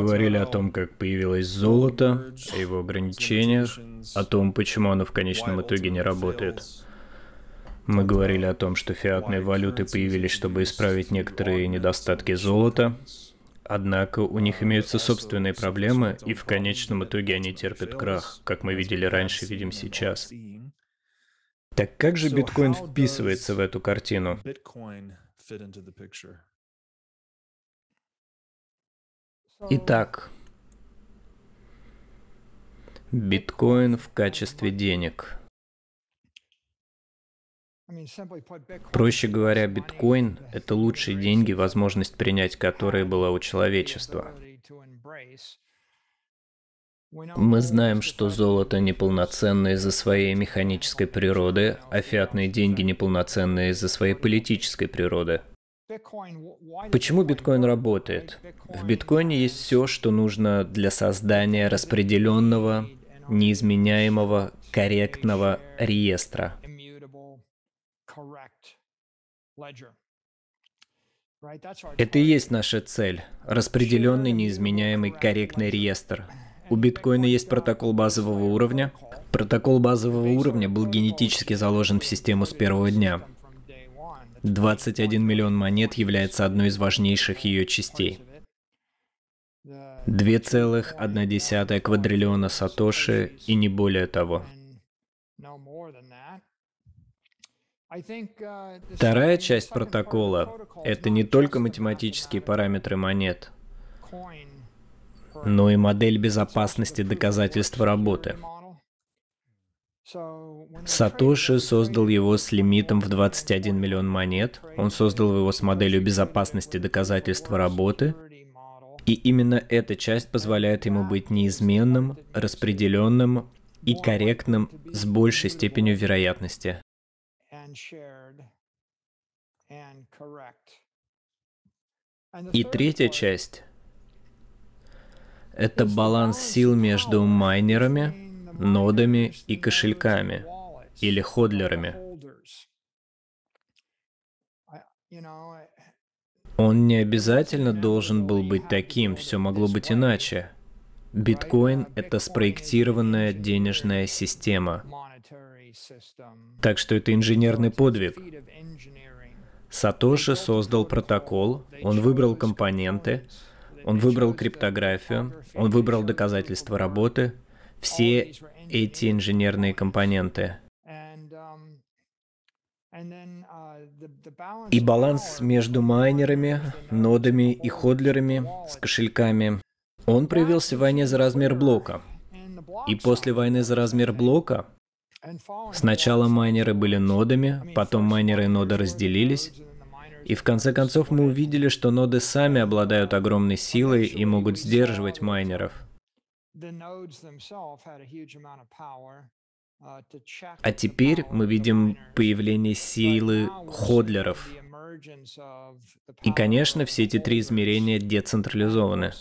говорили о том, как появилось золото, о его ограничениях, о том, почему оно в конечном итоге не работает. Мы говорили о том, что фиатные валюты появились, чтобы исправить некоторые недостатки золота, однако у них имеются собственные проблемы, и в конечном итоге они терпят крах, как мы видели раньше, видим сейчас. Так как же биткоин вписывается в эту картину? Итак, биткоин в качестве денег. Проще говоря, биткоин — это лучшие деньги, возможность принять которые была у человечества. Мы знаем, что золото неполноценное из-за своей механической природы, а фиатные деньги неполноценные из-за своей политической природы. Почему биткоин работает? В биткоине есть все, что нужно для создания распределенного, неизменяемого, корректного реестра. Это и есть наша цель – распределенный, неизменяемый, корректный реестр. У биткоина есть протокол базового уровня. Протокол базового уровня был генетически заложен в систему с первого дня. 21 миллион монет является одной из важнейших ее частей. 2,1 квадриллиона сатоши и не более того. Вторая часть протокола — это не только математические параметры монет, но и модель безопасности доказательства работы — Сатоши создал его с лимитом в 21 миллион монет. Он создал его с моделью безопасности доказательства работы. И именно эта часть позволяет ему быть неизменным, распределенным и корректным с большей степенью вероятности. И третья часть — это баланс сил между майнерами, нодами и кошельками, или ходлерами. Он не обязательно должен был быть таким, все могло быть иначе. Биткоин — это спроектированная денежная система. Так что это инженерный подвиг. Сатоши создал протокол, он выбрал компоненты, он выбрал криптографию, он выбрал доказательства работы, все эти инженерные компоненты. И баланс между майнерами, нодами и ходлерами с кошельками, он проявился в войне за размер блока. И после войны за размер блока сначала майнеры были нодами, потом майнеры и ноды разделились, и в конце концов мы увидели, что ноды сами обладают огромной силой и могут сдерживать майнеров – Uh, а теперь мы видим появление силы ходлеров. И, конечно, все эти три измерения децентрализованы.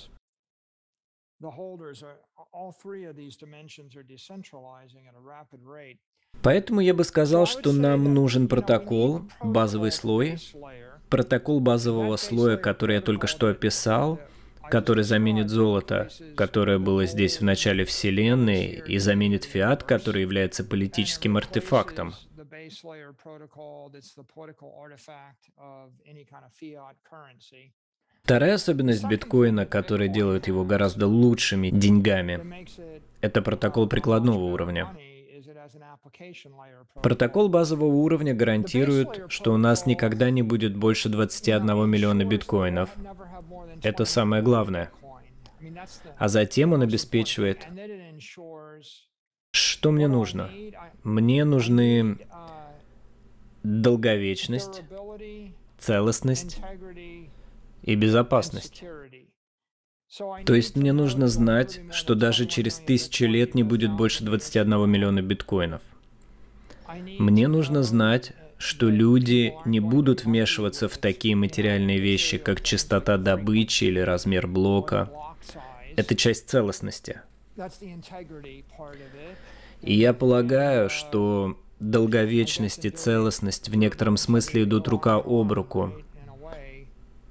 Поэтому я бы сказал, что нам нужен протокол, базовый слой, протокол базового слоя, который я только что описал, который заменит золото, которое было здесь в начале Вселенной, и заменит фиат, который является политическим артефактом. Вторая особенность биткоина, которая делает его гораздо лучшими деньгами, это протокол прикладного уровня. Протокол базового уровня гарантирует, что у нас никогда не будет больше 21 миллиона биткоинов. Это самое главное. А затем он обеспечивает, что мне нужно. Мне нужны долговечность, целостность и безопасность. То есть мне нужно знать, что даже через тысячу лет не будет больше 21 миллиона биткоинов. Мне нужно знать, что люди не будут вмешиваться в такие материальные вещи, как частота добычи или размер блока. Это часть целостности. И я полагаю, что долговечность и целостность в некотором смысле идут рука об руку.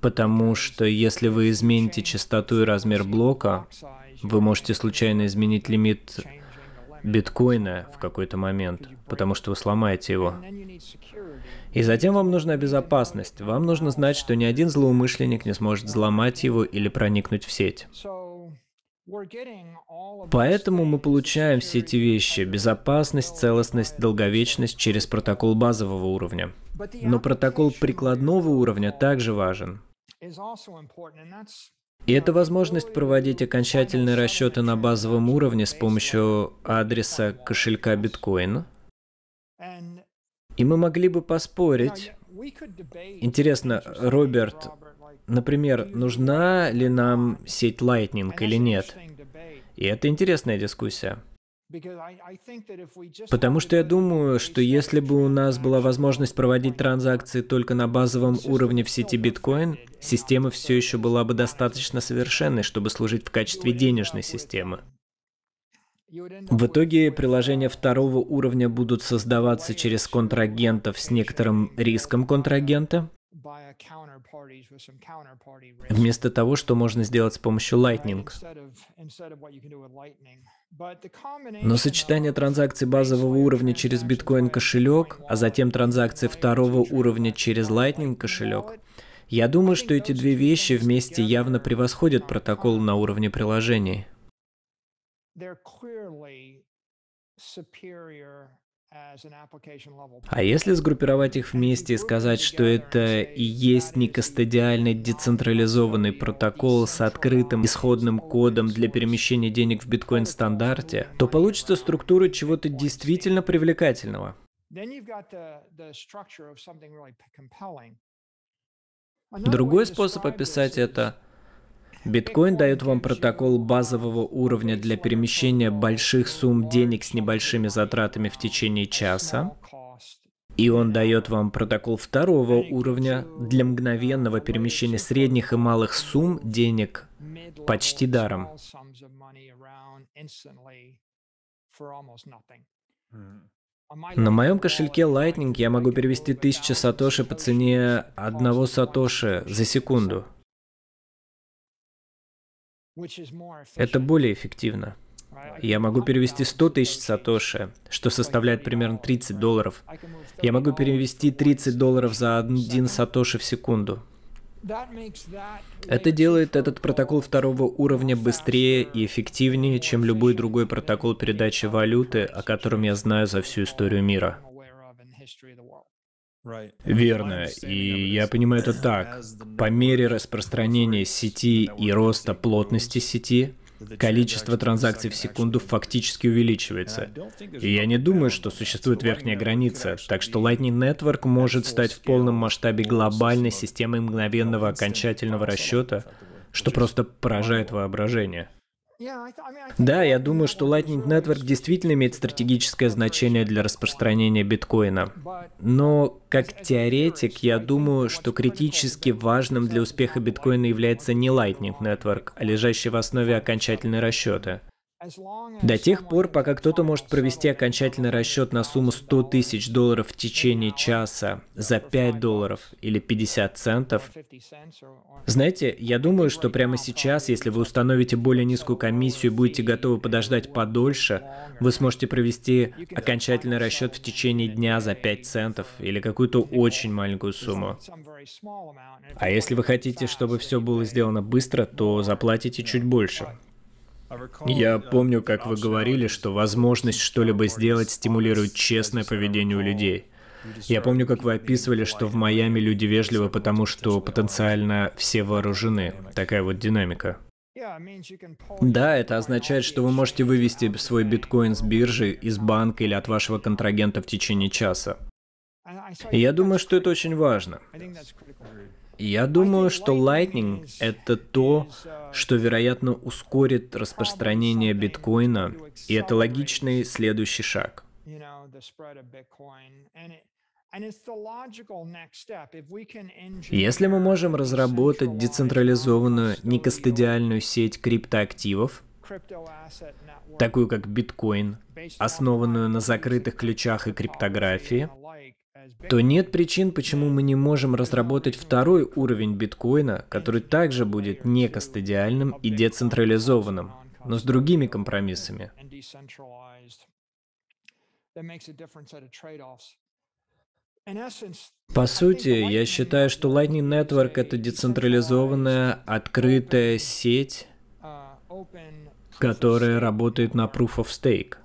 Потому что если вы измените частоту и размер блока, вы можете случайно изменить лимит биткоина в какой-то момент, потому что вы сломаете его. И затем вам нужна безопасность. Вам нужно знать, что ни один злоумышленник не сможет взломать его или проникнуть в сеть. Поэтому мы получаем все эти вещи – безопасность, целостность, долговечность через протокол базового уровня. Но протокол прикладного уровня также важен. И это возможность проводить окончательные расчеты на базовом уровне с помощью адреса кошелька биткоин. И мы могли бы поспорить. Интересно, Роберт, например, нужна ли нам сеть Lightning или нет? И это интересная дискуссия. Потому что я думаю, что если бы у нас была возможность проводить транзакции только на базовом уровне в сети биткоин, система все еще была бы достаточно совершенной, чтобы служить в качестве денежной системы. В итоге приложения второго уровня будут создаваться через контрагентов с некоторым риском контрагента, вместо того, что можно сделать с помощью Lightning. Но сочетание транзакций базового уровня через биткоин кошелек, а затем транзакции второго уровня через Lightning кошелек, я думаю, что эти две вещи вместе явно превосходят протокол на уровне приложений. А если сгруппировать их вместе и сказать, что это и есть некостадиальный децентрализованный протокол с открытым исходным кодом для перемещения денег в биткоин-стандарте, то получится структура чего-то действительно привлекательного. Другой способ описать это Биткоин дает вам протокол базового уровня для перемещения больших сумм денег с небольшими затратами в течение часа. И он дает вам протокол второго уровня для мгновенного перемещения средних и малых сумм денег почти даром. На моем кошельке Lightning я могу перевести 1000 сатоши по цене одного сатоши за секунду. Это более эффективно. Я могу перевести 100 тысяч сатоши, что составляет примерно 30 долларов. Я могу перевести 30 долларов за один сатоши в секунду. Это делает этот протокол второго уровня быстрее и эффективнее, чем любой другой протокол передачи валюты, о котором я знаю за всю историю мира. Верно, и я понимаю это так. По мере распространения сети и роста плотности сети, количество транзакций в секунду фактически увеличивается. И я не думаю, что существует верхняя граница, так что Lightning Network может стать в полном масштабе глобальной системой мгновенного окончательного расчета, что просто поражает воображение. Да, я думаю, что Lightning Network действительно имеет стратегическое значение для распространения биткоина. Но как теоретик, я думаю, что критически важным для успеха биткоина является не Lightning Network, а лежащий в основе окончательный расчеты. До тех пор, пока кто-то может провести окончательный расчет на сумму 100 тысяч долларов в течение часа за 5 долларов или 50 центов. Знаете, я думаю, что прямо сейчас, если вы установите более низкую комиссию и будете готовы подождать подольше, вы сможете провести окончательный расчет в течение дня за 5 центов или какую-то очень маленькую сумму. А если вы хотите, чтобы все было сделано быстро, то заплатите чуть больше. Я помню, как вы говорили, что возможность что-либо сделать стимулирует честное поведение у людей. Я помню, как вы описывали, что в Майами люди вежливы, потому что потенциально все вооружены. Такая вот динамика. Да, это означает, что вы можете вывести свой биткоин с биржи, из банка или от вашего контрагента в течение часа. И я думаю, что это очень важно. Я думаю, что Lightning — это то, что, вероятно, ускорит распространение биткоина, и это логичный следующий шаг. Если мы можем разработать децентрализованную, некостадиальную сеть криптоактивов, такую как биткоин, основанную на закрытых ключах и криптографии, то нет причин, почему мы не можем разработать второй уровень биткоина, который также будет некостадиальным и децентрализованным, но с другими компромиссами. По сути, я считаю, что Lightning Network — это децентрализованная, открытая сеть, которая работает на Proof of Stake.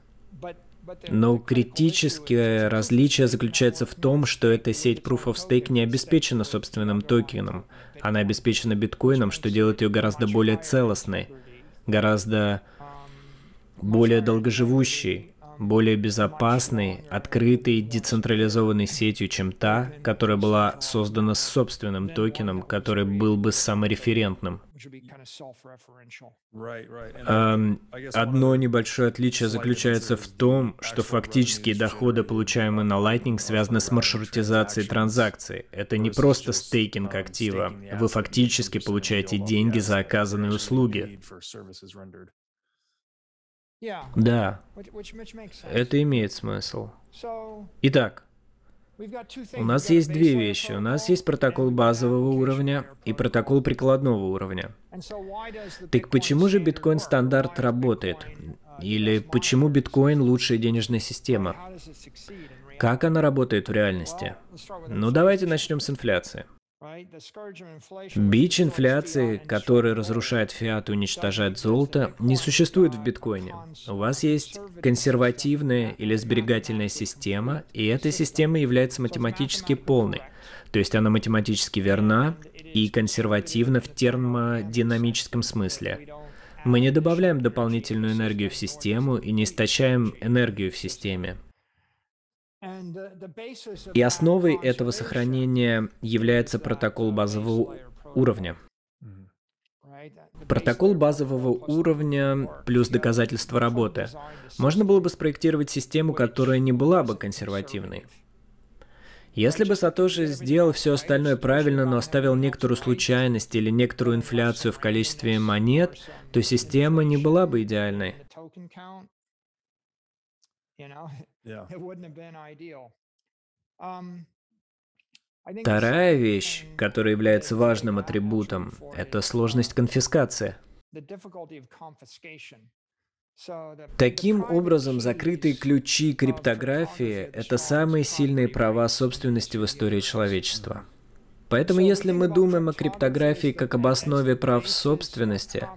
Но критическое различие заключается в том, что эта сеть Proof of Stake не обеспечена собственным токеном. Она обеспечена биткоином, что делает ее гораздо более целостной, гораздо более долгоживущей более безопасной, открытой, децентрализованной сетью, чем та, которая была создана с собственным токеном, который был бы самореферентным. Эм, одно небольшое отличие заключается в том, что фактические доходы, получаемые на Lightning, связаны с маршрутизацией транзакций. Это не просто стейкинг актива. Вы фактически получаете деньги за оказанные услуги. Да, это имеет смысл. Итак, у нас есть две вещи. У нас есть протокол базового уровня и протокол прикладного уровня. Так почему же биткоин стандарт работает? Или почему биткоин лучшая денежная система? Как она работает в реальности? Ну давайте начнем с инфляции. Бич инфляции, который разрушает фиат и уничтожает золото, не существует в биткоине. У вас есть консервативная или сберегательная система, и эта система является математически полной. То есть она математически верна и консервативна в термодинамическом смысле. Мы не добавляем дополнительную энергию в систему и не истощаем энергию в системе. И основой этого сохранения является протокол базового уровня. Протокол базового уровня плюс доказательство работы. Можно было бы спроектировать систему, которая не была бы консервативной. Если бы Сатоши сделал все остальное правильно, но оставил некоторую случайность или некоторую инфляцию в количестве монет, то система не была бы идеальной. Um, Вторая вещь, которая является важным атрибутом, это сложность конфискации. Таким образом, закрытые ключи криптографии — это самые сильные права собственности в истории человечества. Поэтому если мы думаем о криптографии как об основе прав собственности,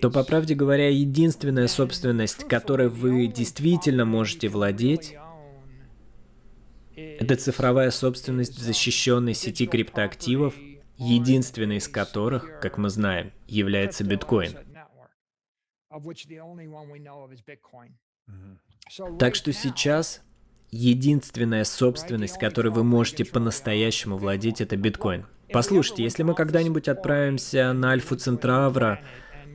то, по правде говоря, единственная собственность, которой вы действительно можете владеть, это цифровая собственность в защищенной сети криптоактивов, единственной из которых, как мы знаем, является биткоин. Так что сейчас единственная собственность, которой вы можете по-настоящему владеть, это биткоин. Послушайте, если мы когда-нибудь отправимся на Альфу Центавра,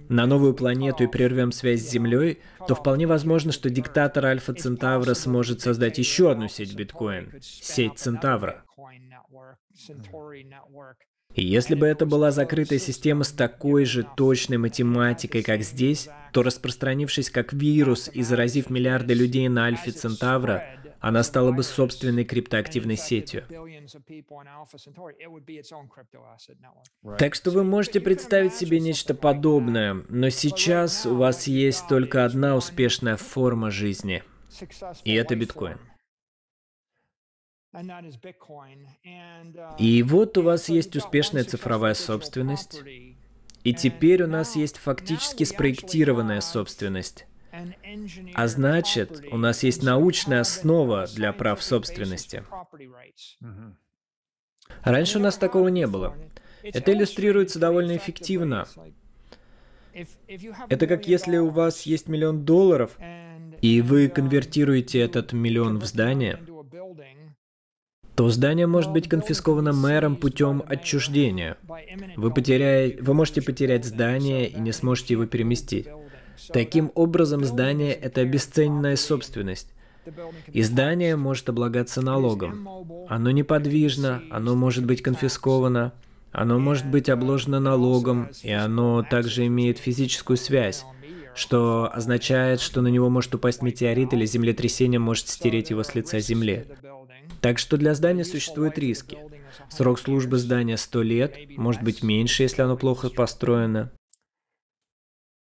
на новую планету и прервем связь с Землей, то вполне возможно, что диктатор Альфа Центавра сможет создать еще одну сеть биткоин, сеть Центавра. Если бы это была закрытая система с такой же точной математикой, как здесь, то распространившись как вирус и заразив миллиарды людей на Альфе Центавра, она стала бы собственной криптоактивной сетью. Так что вы можете представить себе нечто подобное, но сейчас у вас есть только одна успешная форма жизни, и это биткоин. И вот у вас есть успешная цифровая собственность, и теперь у нас есть фактически спроектированная собственность. А значит, у нас есть научная основа для прав собственности. Раньше у нас такого не было. Это иллюстрируется довольно эффективно. Это как если у вас есть миллион долларов, и вы конвертируете этот миллион в здание, то здание может быть конфисковано мэром путем отчуждения. Вы, потеряете, вы можете потерять здание и не сможете его переместить. Таким образом, здание – это обесцененная собственность. И здание может облагаться налогом. Оно неподвижно, оно может быть конфисковано, оно может быть обложено налогом, и оно также имеет физическую связь, что означает, что на него может упасть метеорит или землетрясение может стереть его с лица земли. Так что для здания существуют риски. Срок службы здания 100 лет, может быть меньше, если оно плохо построено.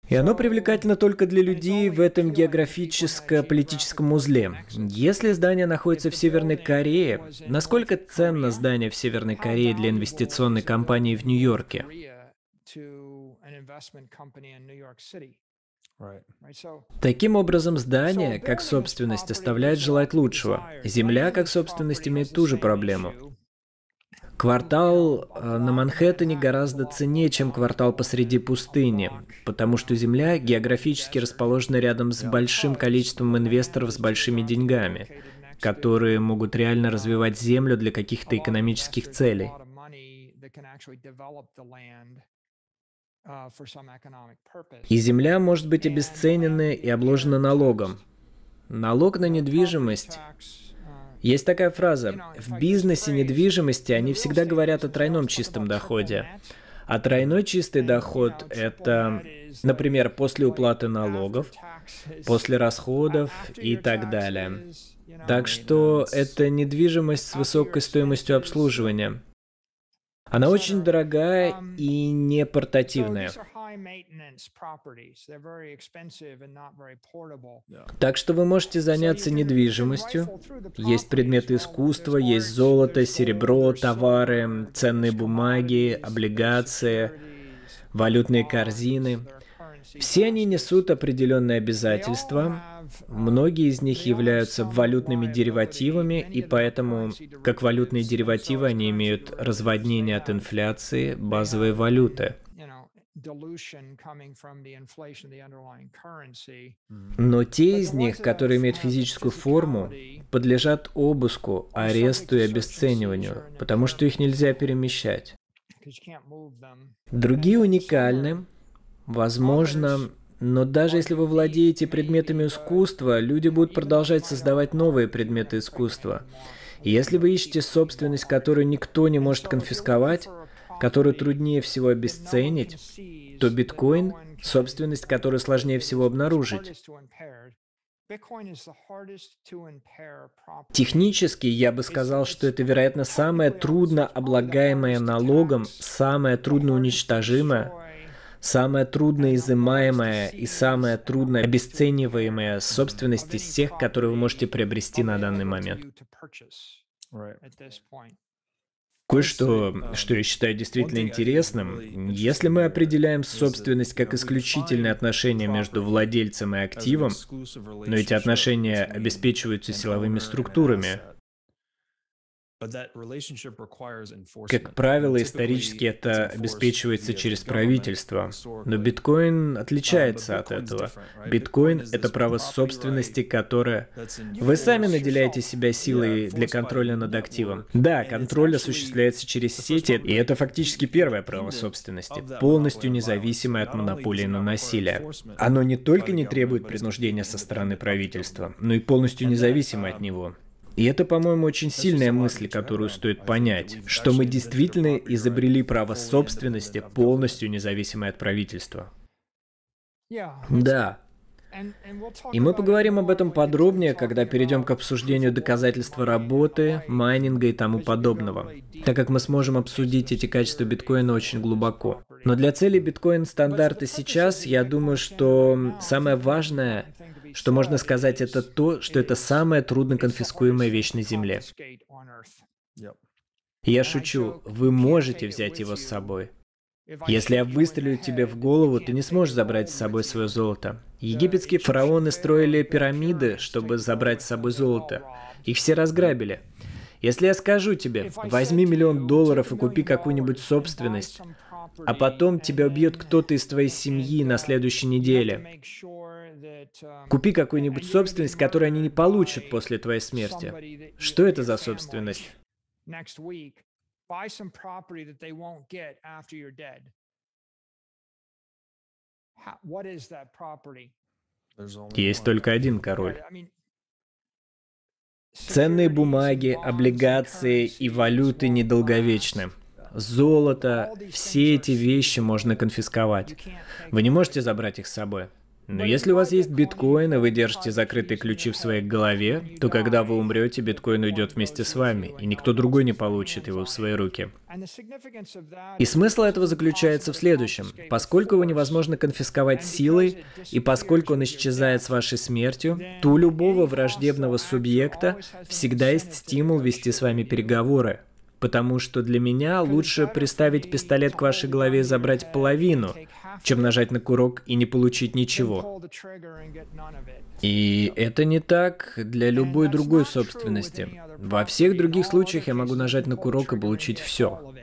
И оно привлекательно только для людей в этом географическо-политическом узле. Если здание находится в Северной Корее, насколько ценно здание в Северной Корее для инвестиционной компании в Нью-Йорке? Таким образом, здание, как собственность, оставляет желать лучшего. Земля, как собственность, имеет ту же проблему. Квартал э, на Манхэттене гораздо ценнее, чем квартал посреди пустыни, потому что Земля географически расположена рядом с большим количеством инвесторов с большими деньгами, которые могут реально развивать Землю для каких-то экономических целей. И земля может быть обесценена и обложена налогом. Налог на недвижимость есть такая фраза. В бизнесе недвижимости они всегда говорят о тройном чистом доходе. А тройной чистый доход – это, например, после уплаты налогов, после расходов и так далее. Так что это недвижимость с высокой стоимостью обслуживания. Она очень дорогая и не портативная. Так что вы можете заняться недвижимостью. Есть предметы искусства, есть золото, серебро, товары, ценные бумаги, облигации, валютные корзины. Все они несут определенные обязательства, Многие из них являются валютными деривативами, и поэтому, как валютные деривативы, они имеют разводнение от инфляции базовой валюты. Но те из них, которые имеют физическую форму, подлежат обыску, аресту и обесцениванию, потому что их нельзя перемещать. Другие уникальны. Возможно, но даже если вы владеете предметами искусства, люди будут продолжать создавать новые предметы искусства. И если вы ищете собственность, которую никто не может конфисковать, которую труднее всего обесценить, то биткоин – собственность, которую сложнее всего обнаружить. Технически я бы сказал, что это, вероятно, самое трудно облагаемое налогом, самое трудно уничтожимое, самая трудно изымаемая и самая трудно обесцениваемая собственность из всех, которые вы можете приобрести на данный момент. Кое-что, что я считаю действительно интересным, если мы определяем собственность как исключительное отношение между владельцем и активом, но эти отношения обеспечиваются силовыми структурами, как правило, исторически это обеспечивается через правительство. Но биткоин отличается от этого. Биткоин — это право собственности, которое... Вы сами наделяете себя силой для контроля над активом. Да, контроль осуществляется через сети, и это фактически первое право собственности, полностью независимое от монополии на насилие. Оно не только не требует принуждения со стороны правительства, но и полностью независимо от него. И это, по-моему, очень сильная мысль, которую стоит понять, что мы действительно изобрели право собственности, полностью независимое от правительства. Да, и мы поговорим об этом подробнее, когда перейдем к обсуждению доказательства работы, майнинга и тому подобного, так как мы сможем обсудить эти качества биткоина очень глубоко. Но для целей биткоин-стандарта сейчас, я думаю, что самое важное что можно сказать, это то, что это самая трудно конфискуемая вещь на Земле. Я шучу, вы можете взять его с собой. Если я выстрелю тебе в голову, ты не сможешь забрать с собой свое золото. Египетские фараоны строили пирамиды, чтобы забрать с собой золото. Их все разграбили. Если я скажу тебе, возьми миллион долларов и купи какую-нибудь собственность, а потом тебя убьет кто-то из твоей семьи на следующей неделе, Купи какую-нибудь собственность, которую они не получат после твоей смерти. Что это за собственность? Есть только один король. Ценные бумаги, облигации и валюты недолговечны. Золото, все эти вещи можно конфисковать. Вы не можете забрать их с собой. Но если у вас есть биткоин, и вы держите закрытые ключи в своей голове, то когда вы умрете, биткоин уйдет вместе с вами, и никто другой не получит его в свои руки. И смысл этого заключается в следующем. Поскольку его невозможно конфисковать силой, и поскольку он исчезает с вашей смертью, то у любого враждебного субъекта всегда есть стимул вести с вами переговоры. Потому что для меня лучше приставить пистолет к вашей голове и забрать половину, чем нажать на курок и не получить ничего. И это не так для любой другой собственности. Во всех других случаях я могу нажать на курок и получить все.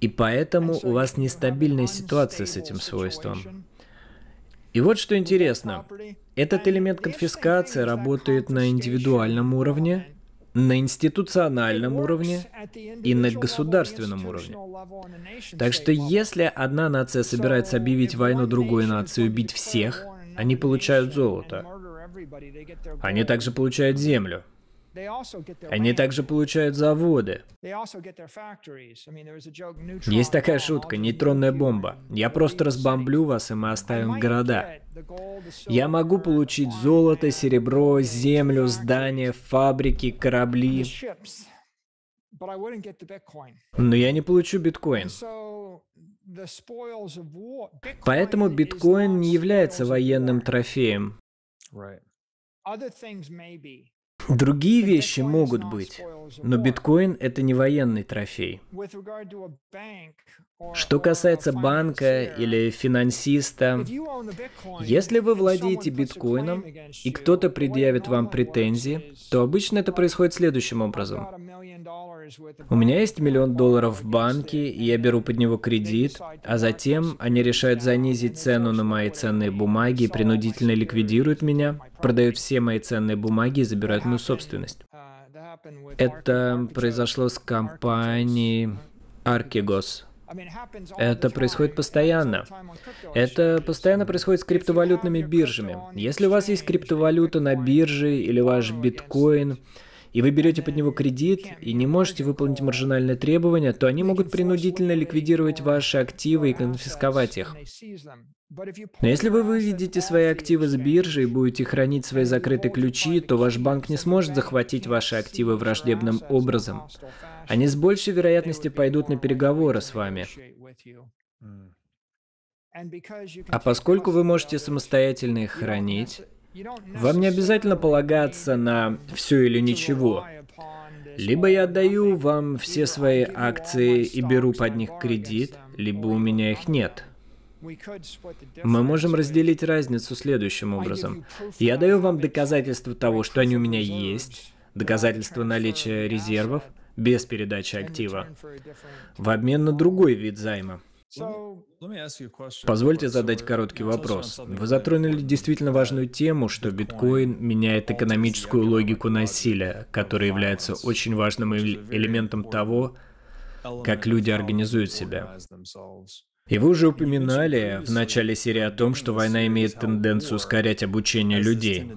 И поэтому у вас нестабильная ситуация с этим свойством. И вот что интересно. Этот элемент конфискации работает на индивидуальном уровне, на институциональном уровне и на государственном уровне. Так что если одна нация собирается объявить войну другой нации убить всех, они получают золото. Они также получают землю. Они также получают заводы. Есть такая шутка, нейтронная бомба. Я просто разбомблю вас, и мы оставим города. Я могу получить золото, серебро, землю, здания, фабрики, корабли. Но я не получу биткоин. Поэтому биткоин не является военным трофеем. Другие вещи могут быть, но биткоин — это не военный трофей. Что касается банка или финансиста, если вы владеете биткоином и кто-то предъявит вам претензии, то обычно это происходит следующим образом. У меня есть миллион долларов в банке, и я беру под него кредит, а затем они решают занизить цену на мои ценные бумаги принудительно ликвидируют меня, продают все мои ценные бумаги и забирают мою собственность. Это произошло с компанией Archegos. Это происходит постоянно. Это постоянно происходит с криптовалютными биржами. Если у вас есть криптовалюта на бирже или ваш биткоин, и вы берете под него кредит и не можете выполнить маржинальное требование, то они могут принудительно ликвидировать ваши активы и конфисковать их. Но если вы выведете свои активы с биржи и будете хранить свои закрытые ключи, то ваш банк не сможет захватить ваши активы враждебным образом. Они с большей вероятностью пойдут на переговоры с вами. А поскольку вы можете самостоятельно их хранить, вам не обязательно полагаться на все или ничего. Либо я отдаю вам все свои акции и беру под них кредит, либо у меня их нет. Мы можем разделить разницу следующим образом. Я даю вам доказательства того, что они у меня есть, доказательства наличия резервов, без передачи актива, в обмен на другой вид займа. Позвольте задать короткий вопрос. Вы затронули действительно важную тему, что биткоин меняет экономическую логику насилия, которая является очень важным элементом того, как люди организуют себя. И вы уже упоминали в начале серии о том, что война имеет тенденцию ускорять обучение людей.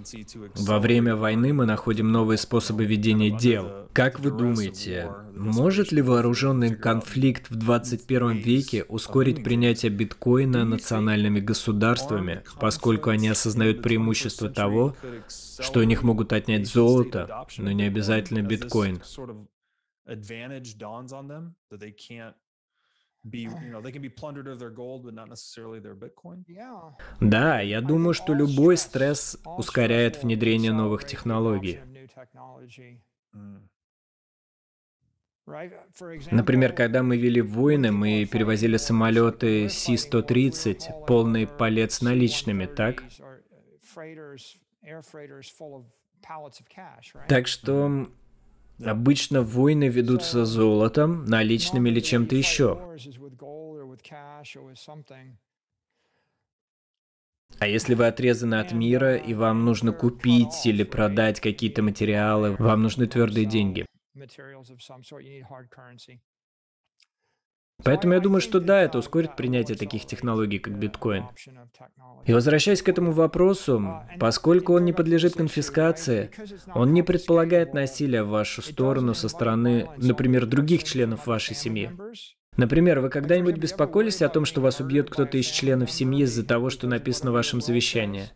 Во время войны мы находим новые способы ведения дел. Как вы думаете, может ли вооруженный конфликт в 21 веке ускорить принятие биткоина национальными государствами, поскольку они осознают преимущество того, что у них могут отнять золото, но не обязательно биткоин? Да, я думаю, что любой стресс ускоряет внедрение новых технологий. Например, когда мы вели войны, мы перевозили самолеты Си-130, полный палет с наличными, так? Так что Обычно войны ведутся золотом, наличными или чем-то еще. А если вы отрезаны от мира, и вам нужно купить или продать какие-то материалы, вам нужны твердые деньги. Поэтому я думаю, что да, это ускорит принятие таких технологий, как биткоин. И возвращаясь к этому вопросу, поскольку он не подлежит конфискации, он не предполагает насилия в вашу сторону со стороны, например, других членов вашей семьи. Например, вы когда-нибудь беспокоились о том, что вас убьет кто-то из членов семьи из-за того, что написано в вашем завещании?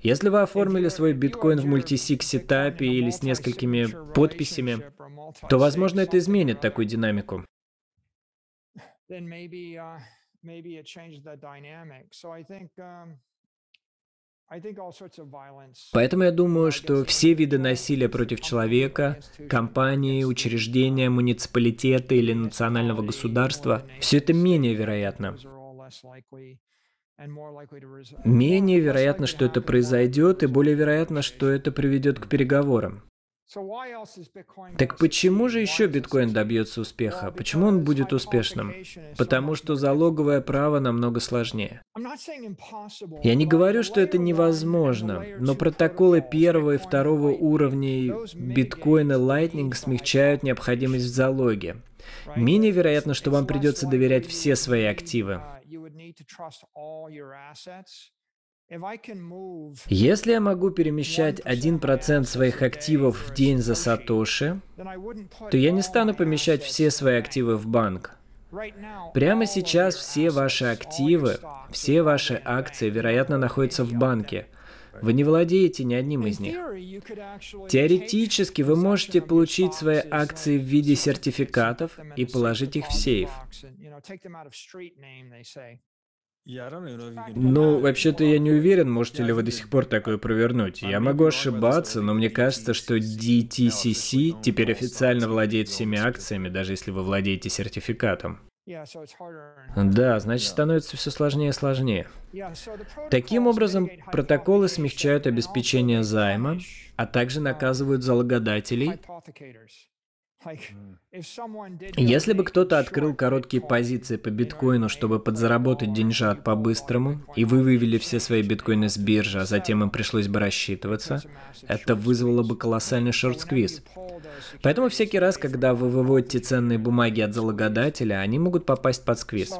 Если вы оформили свой биткоин в мультисик сетапе или с несколькими подписями, то, возможно, это изменит такую динамику. Поэтому я думаю, что все виды насилия против человека, компании, учреждения, муниципалитета или национального государства, все это менее вероятно. Менее вероятно, что это произойдет, и более вероятно, что это приведет к переговорам. Так почему же еще биткоин добьется успеха? Почему он будет успешным? Потому что залоговое право намного сложнее. Я не говорю, что это невозможно, но протоколы первого и второго уровней биткоина Lightning смягчают необходимость в залоге. Менее вероятно, что вам придется доверять все свои активы. Если я могу перемещать 1% своих активов в день за Сатоши, то я не стану помещать все свои активы в банк. Прямо сейчас все ваши активы, все ваши акции, вероятно, находятся в банке. Вы не владеете ни одним из них. Теоретически вы можете получить свои акции в виде сертификатов и положить их в сейф. Ну, вообще-то я не уверен, можете ли вы до сих пор такое провернуть. Я могу ошибаться, но мне кажется, что DTCC теперь официально владеет всеми акциями, даже если вы владеете сертификатом. Да, значит, становится все сложнее и сложнее. Таким образом, протоколы смягчают обеспечение займа, а также наказывают залогодателей, если бы кто-то открыл короткие позиции по биткоину, чтобы подзаработать деньжат по-быстрому, и вы вывели все свои биткоины с биржи, а затем им пришлось бы рассчитываться, это вызвало бы колоссальный шорт-сквиз. Поэтому всякий раз, когда вы выводите ценные бумаги от залогодателя, они могут попасть под сквиз.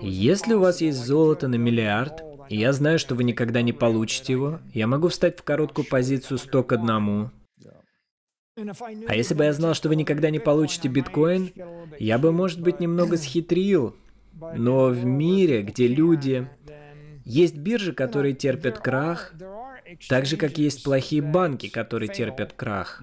Если у вас есть золото на миллиард, и я знаю, что вы никогда не получите его, я могу встать в короткую позицию 100 к одному, а если бы я знал, что вы никогда не получите биткоин, я бы, может быть, немного схитрил. Но в мире, где люди... Есть биржи, которые терпят крах, так же, как есть плохие банки, которые терпят крах.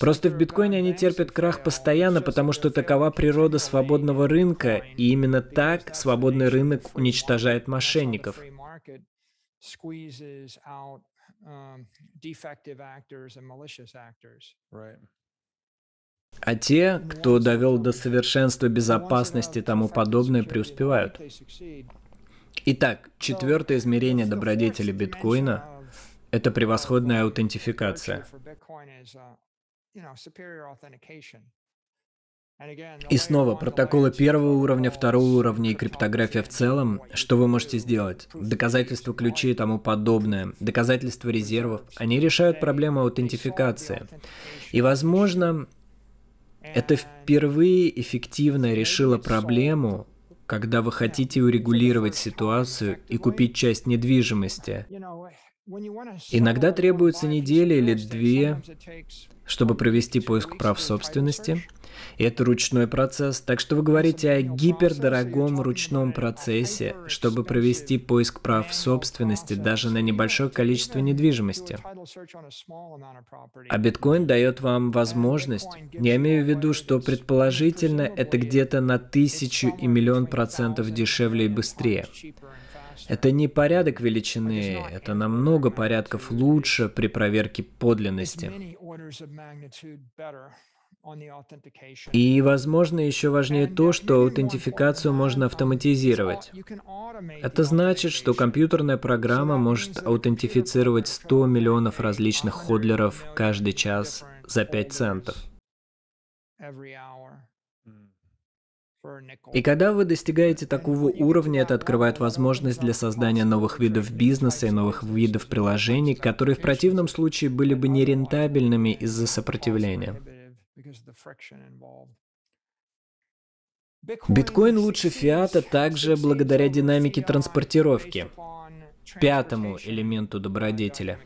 Просто в биткоине они терпят крах постоянно, потому что такова природа свободного рынка, и именно так свободный рынок уничтожает мошенников. Um, а те, кто довел до совершенства безопасности и тому подобное, преуспевают. Итак, четвертое измерение добродетели биткоина – это превосходная аутентификация. И снова, протоколы первого уровня, второго уровня и криптография в целом, что вы можете сделать? Доказательства ключей и тому подобное, доказательства резервов, они решают проблему аутентификации. И, возможно, это впервые эффективно решило проблему, когда вы хотите урегулировать ситуацию и купить часть недвижимости. Иногда требуется неделя или две, чтобы провести поиск прав собственности – это ручной процесс, так что вы говорите о гипердорогом ручном процессе, чтобы провести поиск прав собственности даже на небольшое количество недвижимости. А биткоин дает вам возможность, я имею в виду, что предположительно это где-то на тысячу и миллион процентов дешевле и быстрее. Это не порядок величины, это намного порядков лучше при проверке подлинности. И, возможно, еще важнее то, что аутентификацию можно автоматизировать. Это значит, что компьютерная программа может аутентифицировать 100 миллионов различных ходлеров каждый час за 5 центов. И когда вы достигаете такого уровня, это открывает возможность для создания новых видов бизнеса и новых видов приложений, которые в противном случае были бы нерентабельными из-за сопротивления. Биткоин лучше фиата также благодаря динамике транспортировки, пятому элементу добродетеля.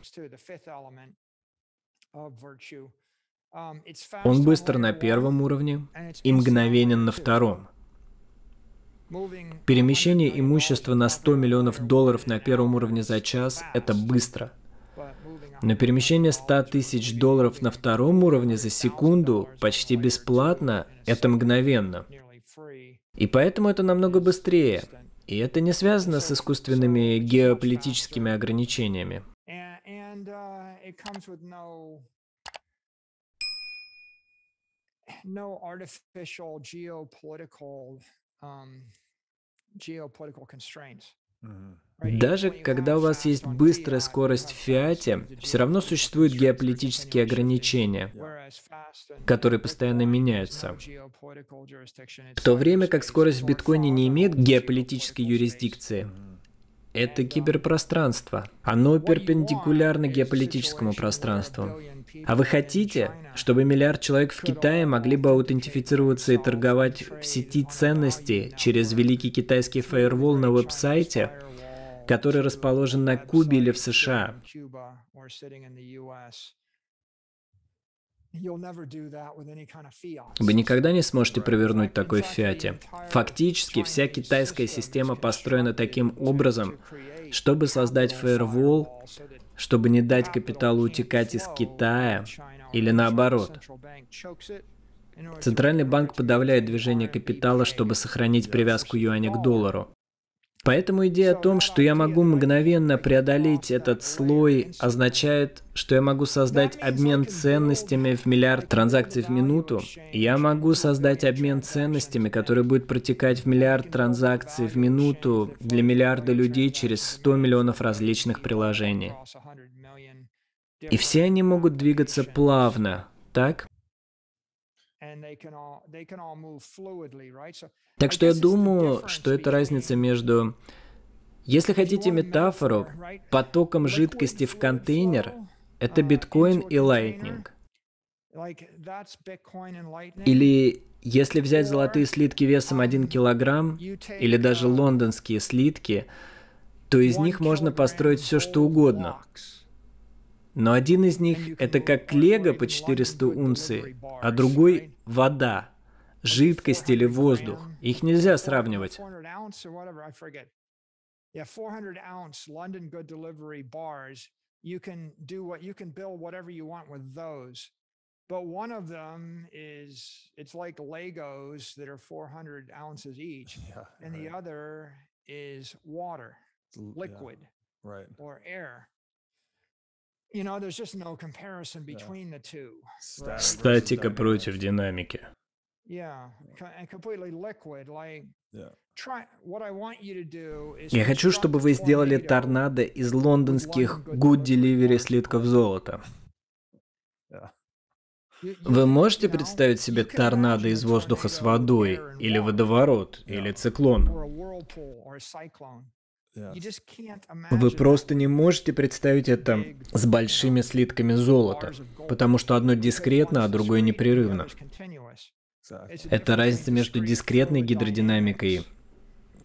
Он быстр на первом уровне и мгновенен на втором. Перемещение имущества на 100 миллионов долларов на первом уровне за час – это быстро. Но перемещение 100 тысяч долларов на втором уровне за секунду почти бесплатно – это мгновенно. И поэтому это намного быстрее. И это не связано с искусственными геополитическими ограничениями. no artificial geopolitical um, geopolitical constraints. Даже когда у вас есть быстрая скорость в фиате, все равно существуют геополитические ограничения, которые постоянно меняются. В то время как скорость в биткоине не имеет геополитической юрисдикции, это киберпространство. Оно перпендикулярно геополитическому пространству. А вы хотите, чтобы миллиард человек в Китае могли бы аутентифицироваться и торговать в сети ценностей через великий китайский фаервол на веб-сайте, который расположен на Кубе или в США? Вы никогда не сможете провернуть такой в фиате. Фактически, вся китайская система построена таким образом, чтобы создать фаервол, чтобы не дать капиталу утекать из Китая, или наоборот. Центральный банк подавляет движение капитала, чтобы сохранить привязку юаня к доллару. Поэтому идея о том, что я могу мгновенно преодолеть этот слой, означает, что я могу создать обмен ценностями в миллиард транзакций в минуту. Я могу создать обмен ценностями, который будет протекать в миллиард транзакций в минуту для миллиарда людей через 100 миллионов различных приложений. И все они могут двигаться плавно, так? Так что я думаю, что это разница между, если хотите метафору, потоком жидкости в контейнер, это биткоин и лайтнинг. Или если взять золотые слитки весом 1 килограмм, или даже лондонские слитки, то из них можно построить все, что угодно. Но один из них это как лего по 400 унций, а другой – вода, жидкость или воздух. Их нельзя сравнивать. Yeah, 400 ounce London Good Delivery bars, you can do what you can build whatever you want with those. But one of them is it's like Legos that are 400 ounces each, yeah, and right. the other is water, liquid, yeah, right. or air. Статика против динамики. Я хочу, чтобы вы сделали торнадо из лондонских Good Delivery слитков золота. Вы можете представить себе торнадо из воздуха с водой, или водоворот, или циклон? Вы просто не можете представить это с большими слитками золота, потому что одно дискретно, а другое непрерывно. Это разница между дискретной гидродинамикой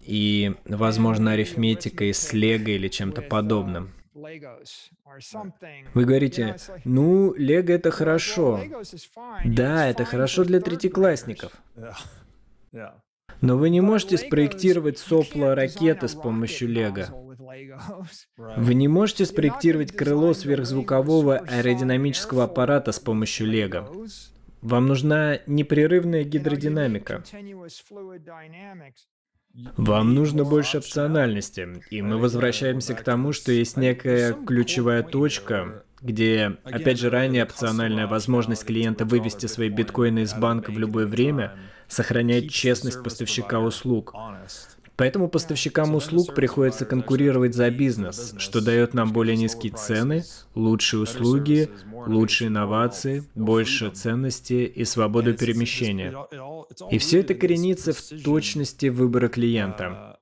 и, возможно, арифметикой с лего или чем-то подобным. Вы говорите, ну, лего это хорошо. Да, это хорошо для третьеклассников. Но вы не можете спроектировать сопло ракеты с помощью лего. Вы не можете спроектировать крыло сверхзвукового аэродинамического аппарата с помощью лего. Вам нужна непрерывная гидродинамика. Вам нужно больше опциональности, и мы возвращаемся к тому, что есть некая ключевая точка, где, опять же, ранее опциональная возможность клиента вывести свои биткоины из банка в любое время сохраняет честность поставщика услуг. Поэтому поставщикам услуг приходится конкурировать за бизнес, что дает нам более низкие цены, лучшие услуги, лучшие инновации, больше ценности и свободу перемещения. И все это коренится в точности выбора клиента.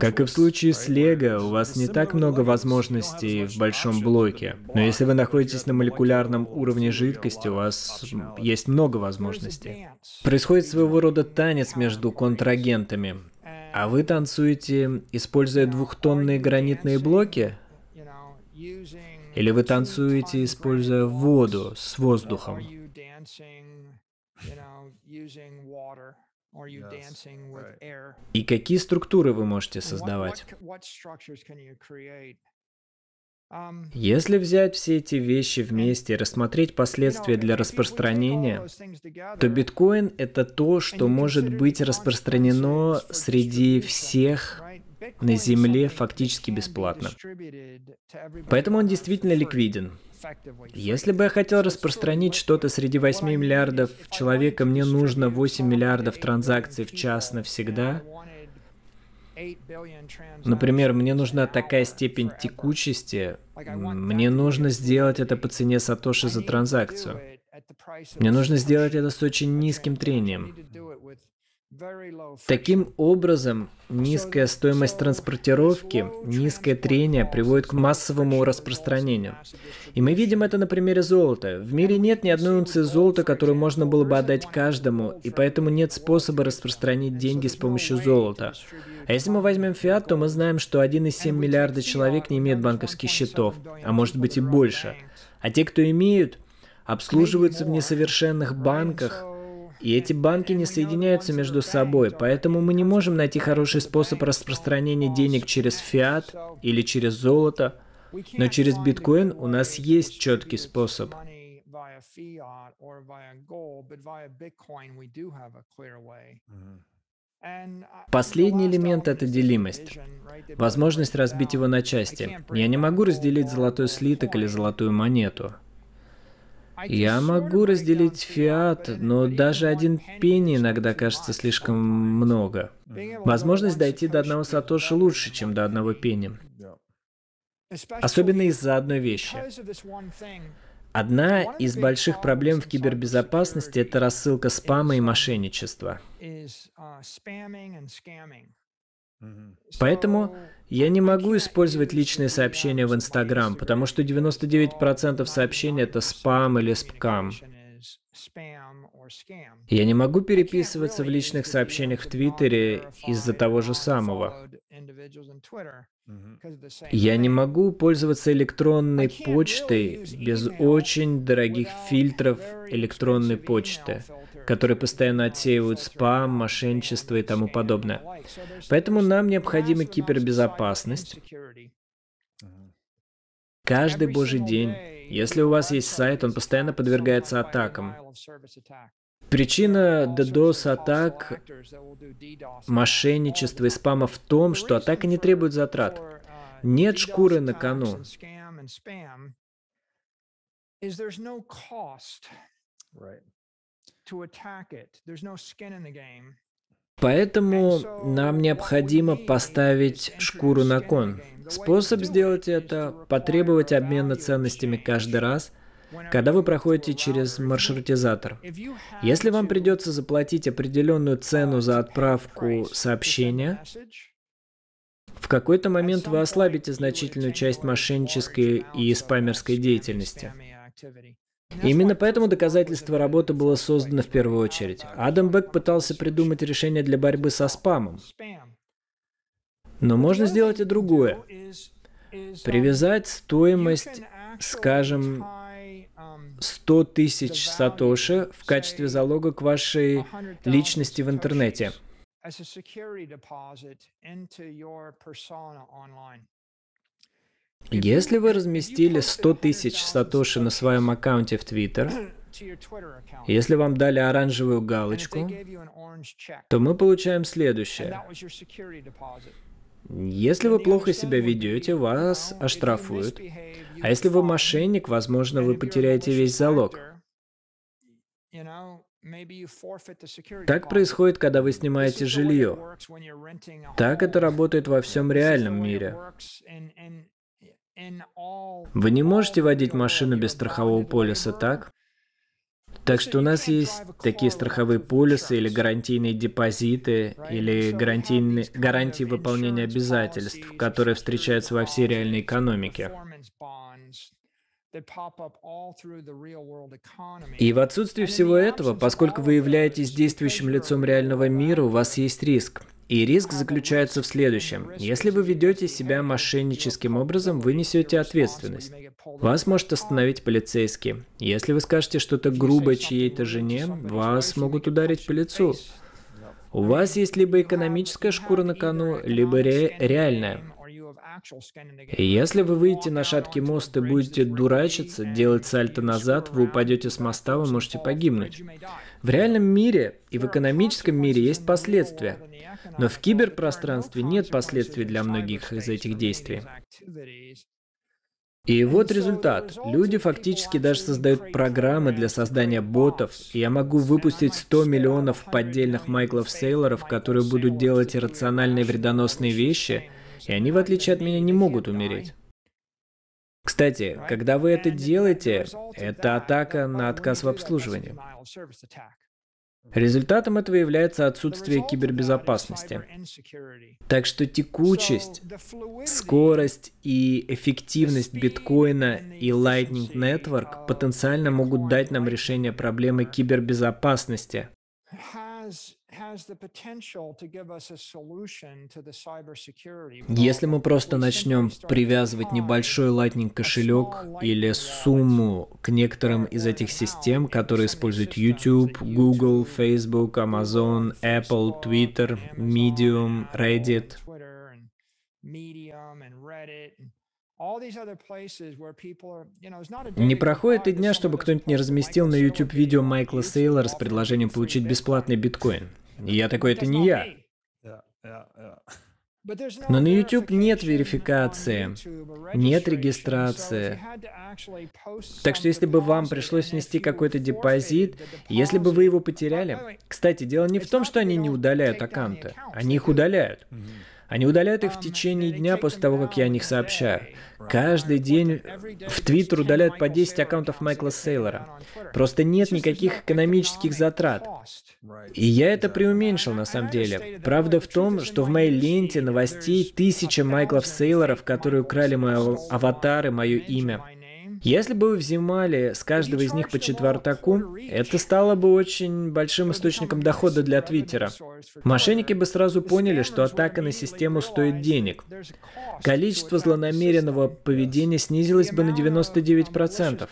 Как и в случае с Лего, у вас не так много возможностей в большом блоке. Но если вы находитесь на молекулярном уровне жидкости, у вас есть много возможностей. Происходит своего рода танец между контрагентами. А вы танцуете, используя двухтонные гранитные блоки? Или вы танцуете, используя воду с воздухом? И какие структуры вы можете создавать? Если взять все эти вещи вместе и рассмотреть последствия для распространения, то биткоин — это то, что может быть распространено среди всех на Земле фактически бесплатно. Поэтому он действительно ликвиден. Если бы я хотел распространить что-то среди 8 миллиардов человека, мне нужно 8 миллиардов транзакций в час навсегда — Например, мне нужна такая степень текучести, мне нужно сделать это по цене Сатоши за транзакцию. Мне нужно сделать это с очень низким трением. Таким образом, низкая стоимость транспортировки, низкое трение приводит к массовому распространению. И мы видим это на примере золота. В мире нет ни одной унции золота, которую можно было бы отдать каждому, и поэтому нет способа распространить деньги с помощью золота. А если мы возьмем фиат, то мы знаем, что 1,7 миллиарда человек не имеют банковских счетов, а может быть и больше. А те, кто имеют, обслуживаются в несовершенных банках, и эти банки не соединяются между собой, поэтому мы не можем найти хороший способ распространения денег через фиат или через золото, но через биткоин у нас есть четкий способ. Последний элемент — это делимость. Возможность разбить его на части. Я не могу разделить золотой слиток или золотую монету. Я могу разделить фиат, но даже один пенни иногда кажется слишком много. Возможность дойти до одного сатоши лучше, чем до одного пенни. Особенно из-за одной вещи. Одна из больших проблем в кибербезопасности – это рассылка спама и мошенничества. Поэтому я не могу использовать личные сообщения в Инстаграм, потому что 99% сообщений это спам или спкам. Я не могу переписываться в личных сообщениях в Твиттере из-за того же самого. Я не могу пользоваться электронной почтой без очень дорогих фильтров электронной почты, которые постоянно отсеивают спам, мошенничество и тому подобное. Поэтому нам необходима кибербезопасность. Каждый божий день. Если у вас есть сайт, он постоянно подвергается атакам. Причина DDoS-атак, мошенничества и спама в том, что атака не требует затрат. Нет шкуры на кону. Поэтому нам необходимо поставить шкуру на кон. Способ сделать это – потребовать обмена ценностями каждый раз – когда вы проходите через маршрутизатор. Если вам придется заплатить определенную цену за отправку сообщения, в какой-то момент вы ослабите значительную часть мошеннической и спамерской деятельности. Именно поэтому доказательство работы было создано в первую очередь. Адам Бек пытался придумать решение для борьбы со спамом. Но можно сделать и другое. Привязать стоимость, скажем, 100 тысяч сатоши в качестве залога к вашей личности в интернете. Если вы разместили 100 тысяч сатоши на своем аккаунте в Twitter, если вам дали оранжевую галочку, то мы получаем следующее. Если вы плохо себя ведете, вас оштрафуют. А если вы мошенник, возможно, вы потеряете весь залог. Так происходит, когда вы снимаете жилье. Так это работает во всем реальном мире. Вы не можете водить машину без страхового полиса, так? Так что у нас есть такие страховые полисы или гарантийные депозиты, или гарантийные, гарантии выполнения обязательств, которые встречаются во всей реальной экономике. И в отсутствии всего этого, поскольку вы являетесь действующим лицом реального мира, у вас есть риск. И риск заключается в следующем. Если вы ведете себя мошенническим образом, вы несете ответственность. Вас может остановить полицейский. Если вы скажете что-то грубое чьей-то жене, вас могут ударить по лицу. У вас есть либо экономическая шкура на кону, либо ре реальная. Если вы выйдете на шаткий мост и будете дурачиться, делать сальто назад, вы упадете с моста, вы можете погибнуть. В реальном мире и в экономическом мире есть последствия, но в киберпространстве нет последствий для многих из этих действий. И вот результат. Люди фактически даже создают программы для создания ботов, и я могу выпустить 100 миллионов поддельных Майклов Сейлоров, которые будут делать иррациональные вредоносные вещи, и они, в отличие от меня, не могут умереть. Кстати, когда вы это делаете, это атака на отказ в обслуживании. Результатом этого является отсутствие кибербезопасности. Так что текучесть, скорость и эффективность биткоина и Lightning Network потенциально могут дать нам решение проблемы кибербезопасности. Если мы просто начнем привязывать небольшой Lightning кошелек или сумму к некоторым из этих систем, которые используют YouTube, Google, Facebook, Amazon, Apple, Twitter, Medium, Reddit, не проходит и дня, чтобы кто-нибудь не разместил на YouTube видео Майкла Сейлора с предложением получить бесплатный биткоин. И я такой, это не я. Но на YouTube нет верификации, нет регистрации. Так что если бы вам пришлось внести какой-то депозит, если бы вы его потеряли... Кстати, дело не в том, что они не удаляют аккаунты. Они их удаляют. Они удаляют их в течение дня после того, как я о них сообщаю. Каждый день в Твиттер удаляют по 10 аккаунтов Майкла Сейлора. Просто нет никаких экономических затрат. И я это преуменьшил на самом деле. Правда в том, что в моей ленте новостей тысяча Майклов Сейлоров, которые украли мой аватар и мое имя. Если бы вы взимали с каждого из них по четвертаку, это стало бы очень большим источником дохода для Твиттера. Мошенники бы сразу поняли, что атака на систему стоит денег. Количество злонамеренного поведения снизилось бы на 99%.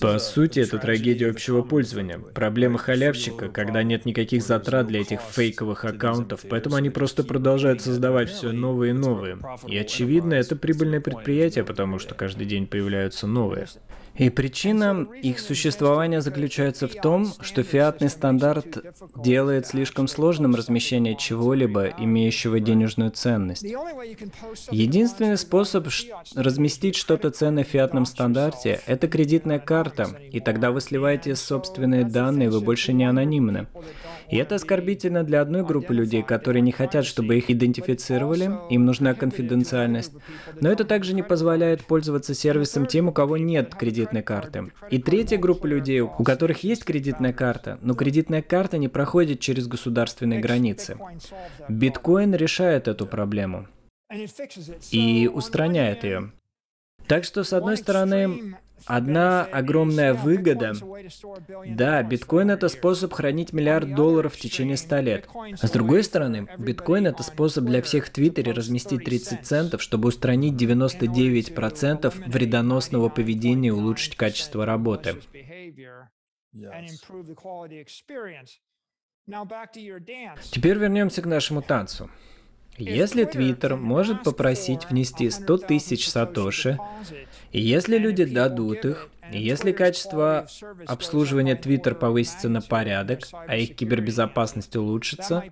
По сути, это трагедия общего пользования. Проблема халявщика, когда нет никаких затрат для этих фейковых аккаунтов, поэтому они просто продолжают создавать все новые и новые. И очевидно, это прибыльное предприятие, потому что каждый день появляются новые. И причина их существования заключается в том, что фиатный стандарт делает слишком сложным размещение чего-либо, имеющего денежную ценность. Единственный способ разместить что-то ценное в фиатном стандарте – это кредитная карта, и тогда вы сливаете собственные данные, вы больше не анонимны. И это оскорбительно для одной группы людей, которые не хотят, чтобы их идентифицировали, им нужна конфиденциальность. Но это также не позволяет пользоваться сервисом тем, у кого нет кредитной карты. И третья группа людей, у которых есть кредитная карта, но кредитная карта не проходит через государственные границы. Биткоин решает эту проблему и устраняет ее. Так что, с одной стороны, Одна огромная выгода. Да, биткоин это способ хранить миллиард долларов в течение 100 лет. А с другой стороны, биткоин это способ для всех в Твиттере разместить 30 центов, чтобы устранить 99% вредоносного поведения и улучшить качество работы. Теперь вернемся к нашему танцу. Если Твиттер может попросить внести 100 тысяч сатоши, и если люди дадут их, если качество обслуживания Twitter повысится на порядок, а их кибербезопасность улучшится,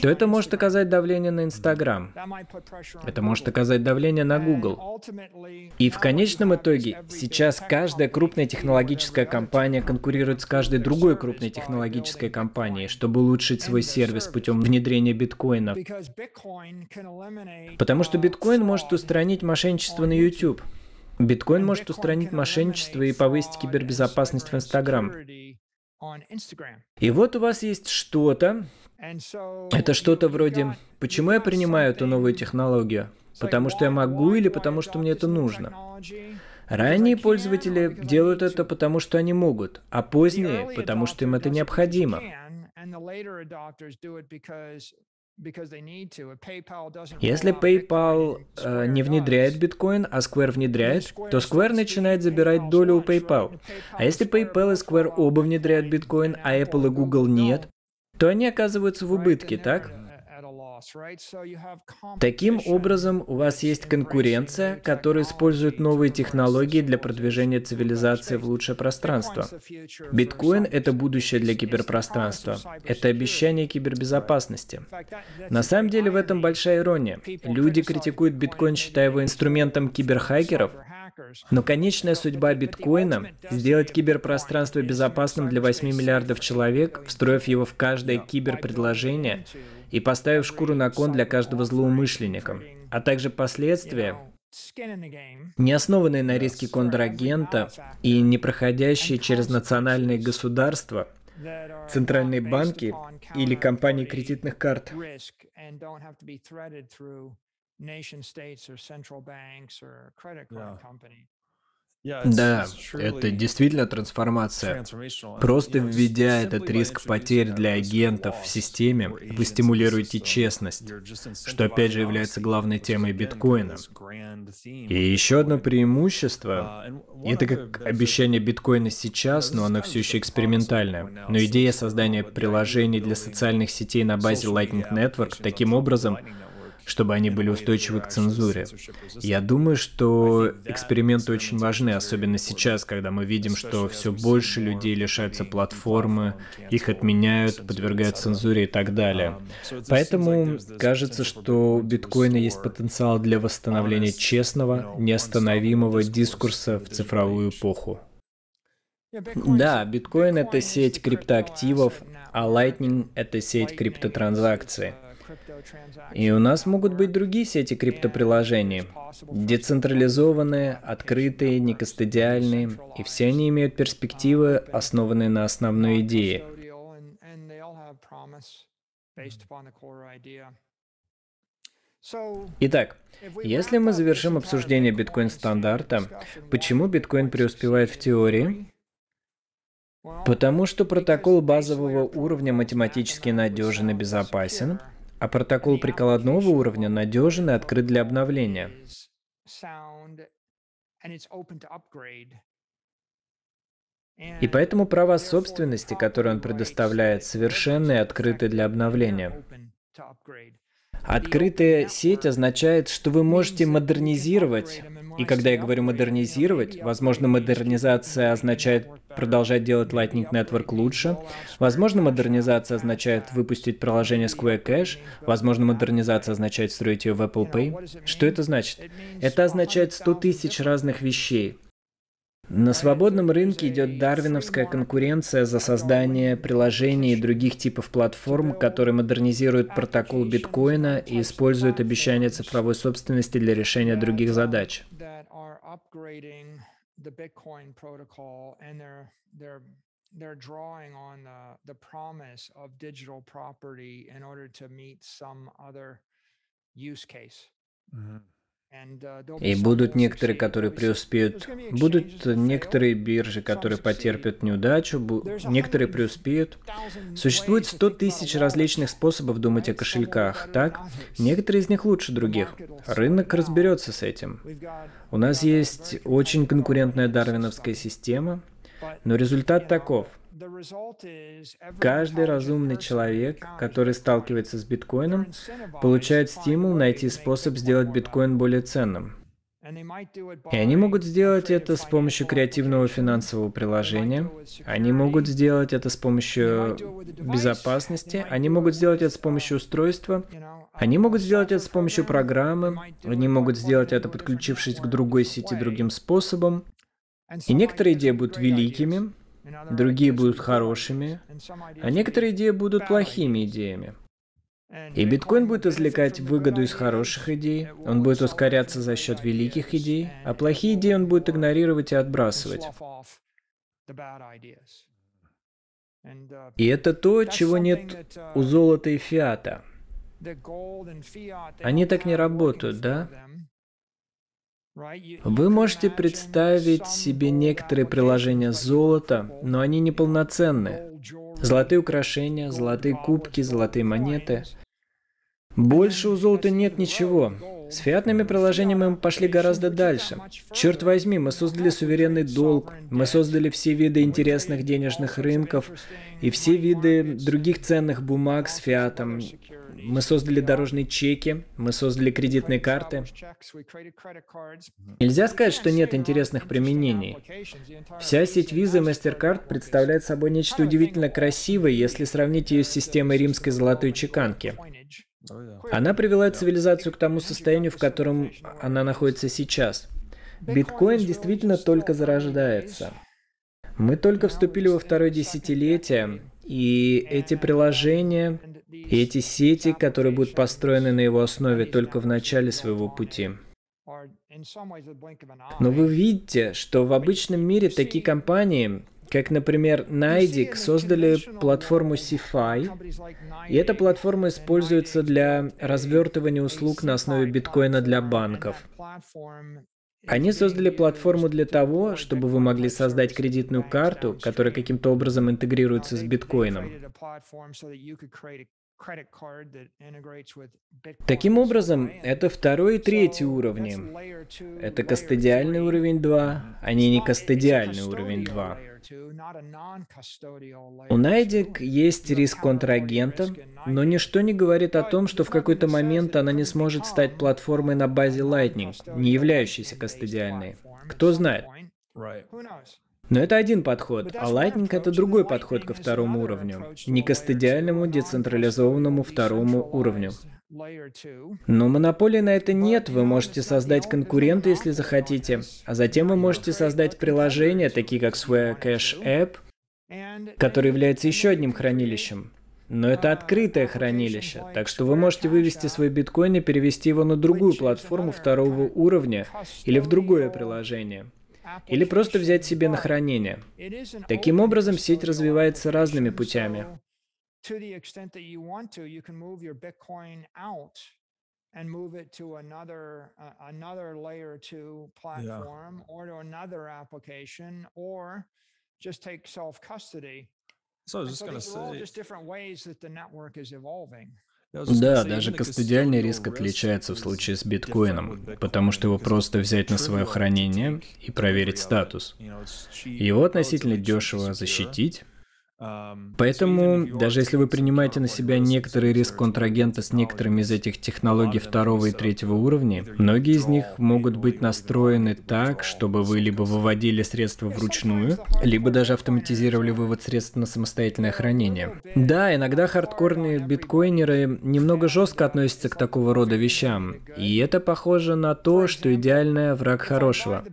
то это может оказать давление на Instagram. Это может оказать давление на Google. И в конечном итоге сейчас каждая крупная технологическая компания конкурирует с каждой другой крупной технологической компанией, чтобы улучшить свой сервис путем внедрения биткоина. Потому что биткоин может устранить мошенничество на YouTube. Биткоин может устранить мошенничество и повысить кибербезопасность в Инстаграм. И вот у вас есть что-то, это что-то вроде «Почему я принимаю эту новую технологию? Потому что я могу или потому что мне это нужно?» Ранние пользователи делают это потому, что они могут, а поздние, потому что им это необходимо. Если PayPal э, не внедряет биткоин, а Square внедряет, то Square начинает забирать долю у PayPal. А если PayPal и Square оба внедряют биткоин, а Apple и Google нет, то они оказываются в убытке, так? Таким образом, у вас есть конкуренция, которая использует новые технологии для продвижения цивилизации в лучшее пространство. Биткоин — это будущее для киберпространства. Это обещание кибербезопасности. На самом деле в этом большая ирония. Люди критикуют биткоин, считая его инструментом киберхакеров, но конечная судьба биткоина — сделать киберпространство безопасным для 8 миллиардов человек, встроив его в каждое киберпредложение и поставив шкуру на кон для каждого злоумышленника, а также последствия, не основанные на риске контрагента и не проходящие через национальные государства, центральные банки или компании кредитных карт. Да, это действительно трансформация. Просто введя этот риск потерь для агентов в системе, вы стимулируете честность, что опять же является главной темой биткоина. И еще одно преимущество, uh, это как обещание биткоина сейчас, но оно все еще экспериментальное. Но идея создания приложений для социальных сетей на базе Lightning Network таким образом чтобы они были устойчивы к цензуре. Я думаю, что эксперименты очень важны, особенно сейчас, когда мы видим, что все больше людей лишаются платформы, их отменяют, подвергают цензуре и так далее. Поэтому кажется, что у биткоина есть потенциал для восстановления честного, неостановимого дискурса в цифровую эпоху. Да, биткоин это сеть криптоактивов, а Lightning это сеть криптотранзакций. И у нас могут быть другие сети криптоприложений, децентрализованные, открытые, некостадиальные, и все они имеют перспективы, основанные на основной идее. Итак, если мы завершим обсуждение биткоин-стандарта, почему биткоин преуспевает в теории? Потому что протокол базового уровня математически надежен и безопасен, а протокол прикладного уровня надежен и открыт для обновления. И поэтому права собственности, которые он предоставляет, совершенны и открыты для обновления. Открытая сеть означает, что вы можете модернизировать. И когда я говорю модернизировать, возможно, модернизация означает продолжать делать Lightning Network лучше. Возможно, модернизация означает выпустить приложение Square Cash. Возможно, модернизация означает строить ее в Apple Pay. Что это значит? Это означает 100 тысяч разных вещей. На свободном рынке идет дарвиновская конкуренция за создание приложений и других типов платформ, которые модернизируют протокол биткоина и используют обещания цифровой собственности для решения других задач. They're they're they're drawing on the, the promise of digital property in order to meet some other use case. Mm-hmm. И будут некоторые, которые преуспеют. Будут некоторые биржи, которые потерпят неудачу, некоторые преуспеют. Существует 100 тысяч различных способов думать о кошельках, так? Некоторые из них лучше других. Рынок разберется с этим. У нас есть очень конкурентная дарвиновская система, но результат таков – Каждый разумный человек, который сталкивается с биткоином, получает стимул найти способ сделать биткоин более ценным. И они могут сделать это с помощью креативного финансового приложения, они могут сделать это с помощью безопасности, они могут сделать это с помощью устройства, они могут сделать это с помощью программы, они могут сделать это подключившись к другой сети другим способом. И некоторые идеи будут великими, другие будут хорошими, а некоторые идеи будут плохими идеями. И биткоин будет извлекать выгоду из хороших идей, он будет ускоряться за счет великих идей, а плохие идеи он будет игнорировать и отбрасывать. И это то, чего нет у золота и фиата. Они так не работают, да? Вы можете представить себе некоторые приложения золота, но они неполноценны. Золотые украшения, золотые кубки, золотые монеты. Больше у золота нет ничего. С фиатными приложениями мы пошли гораздо дальше. Черт возьми, мы создали суверенный долг, мы создали все виды интересных денежных рынков и все виды других ценных бумаг с фиатом. Мы создали дорожные чеки, мы создали кредитные карты. Нельзя сказать, что нет интересных применений. Вся сеть Visa и MasterCard представляет собой нечто удивительно красивое, если сравнить ее с системой римской золотой чеканки. Она привела цивилизацию к тому состоянию, в котором она находится сейчас. Биткоин действительно только зарождается. Мы только вступили во второе десятилетие, и эти приложения, и эти сети, которые будут построены на его основе только в начале своего пути. Но вы видите, что в обычном мире такие компании, как, например, Найдик создали платформу CFI, и эта платформа используется для развертывания услуг на основе биткоина для банков. Они создали платформу для того, чтобы вы могли создать кредитную карту, которая каким-то образом интегрируется с биткоином. Таким образом, это второй и третий уровни. Это кастодиальный уровень 2, а не не кастодиальный уровень 2. У Найдик есть риск контрагента, но ничто не говорит о том, что в какой-то момент она не сможет стать платформой на базе Lightning, не являющейся кастодиальной. Кто знает? Но это один подход, а Lightning — это другой подход ко второму уровню, не кастодиальному децентрализованному второму уровню. Но монополии на это нет, вы можете создать конкурента, если захотите, а затем вы можете создать приложения, такие как Square Cash App, который является еще одним хранилищем. Но это открытое хранилище, так что вы можете вывести свой биткоин и перевести его на другую платформу второго уровня или в другое приложение. Или просто взять себе на хранение. Таким образом, сеть развивается разными путями. To the extent that you want to, you can move your Bitcoin out and move it to another uh, another layer two platform yeah. or to another application or just take self custody. So I was just so going to say, all just different ways that the network is evolving. Да, даже кастодиальный риск отличается в случае с биткоином, потому что его просто взять на свое хранение и проверить статус. Его относительно дешево защитить, Поэтому, даже если вы принимаете на себя некоторый риск контрагента с некоторыми из этих технологий второго и третьего уровня, многие из них могут быть настроены так, чтобы вы либо выводили средства вручную, либо даже автоматизировали вывод средств на самостоятельное хранение. Да, иногда хардкорные биткоинеры немного жестко относятся к такого рода вещам, и это похоже на то, что идеальный враг хорошего.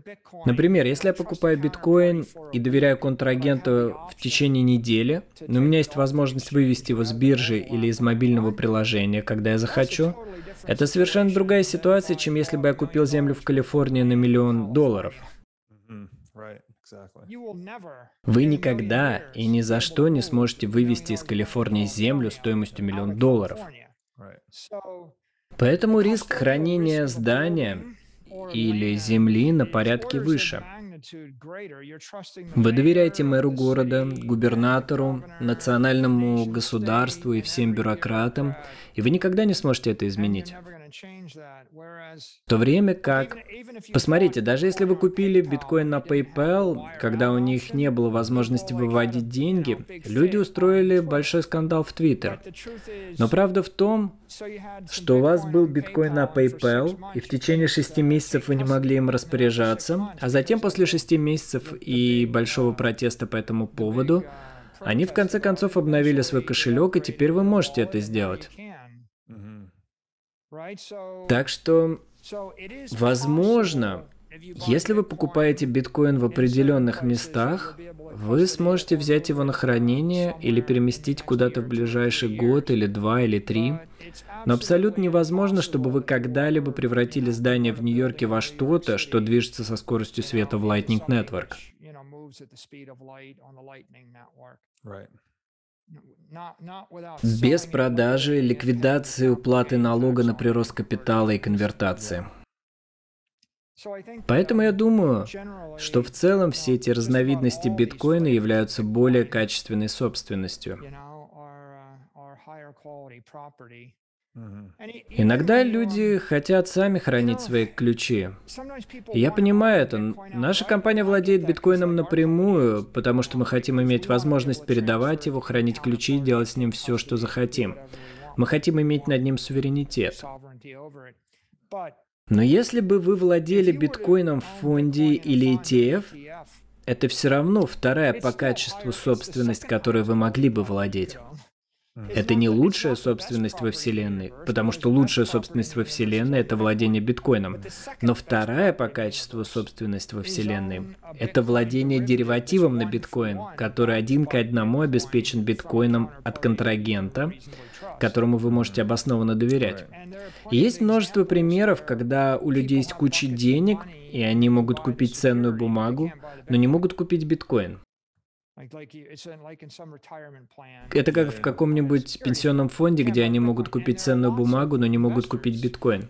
Например, если я покупаю биткоин и доверяю контрагенту в течение недели, недели, но у меня есть возможность вывести его с биржи или из мобильного приложения, когда я захочу. Это совершенно другая ситуация, чем если бы я купил землю в Калифорнии на миллион долларов. Вы никогда и ни за что не сможете вывести из Калифорнии землю стоимостью миллион долларов. Поэтому риск хранения здания или земли на порядке выше. Вы доверяете мэру города, губернатору, национальному государству и всем бюрократам, и вы никогда не сможете это изменить. В то время как... Посмотрите, даже если вы купили биткоин на PayPal, когда у них не было возможности выводить деньги, люди устроили большой скандал в Twitter. Но правда в том, что у вас был биткоин на PayPal, и в течение шести месяцев вы не могли им распоряжаться, а затем после шести месяцев и большого протеста по этому поводу, они в конце концов обновили свой кошелек, и теперь вы можете это сделать. Так что, возможно, если вы покупаете биткоин в определенных местах, вы сможете взять его на хранение или переместить куда-то в ближайший год или два или три. Но абсолютно невозможно, чтобы вы когда-либо превратили здание в Нью-Йорке во что-то, что движется со скоростью света в Lightning Network. Без продажи, ликвидации, уплаты налога на прирост капитала и конвертации. Поэтому я думаю, что в целом все эти разновидности биткоина являются более качественной собственностью. Иногда люди хотят сами хранить свои ключи. Я понимаю это. Наша компания владеет биткоином напрямую, потому что мы хотим иметь возможность передавать его, хранить ключи и делать с ним все, что захотим. Мы хотим иметь над ним суверенитет. Но если бы вы владели биткоином в фонде или ETF, это все равно вторая по качеству собственность, которой вы могли бы владеть. Это не лучшая собственность во Вселенной, потому что лучшая собственность во Вселенной — это владение биткоином. Но вторая по качеству собственность во Вселенной — это владение деривативом на биткоин, который один к одному обеспечен биткоином от контрагента, которому вы можете обоснованно доверять. И есть множество примеров, когда у людей есть куча денег, и они могут купить ценную бумагу, но не могут купить биткоин. Это как в каком-нибудь пенсионном фонде, где они могут купить ценную бумагу, но не могут купить биткоин.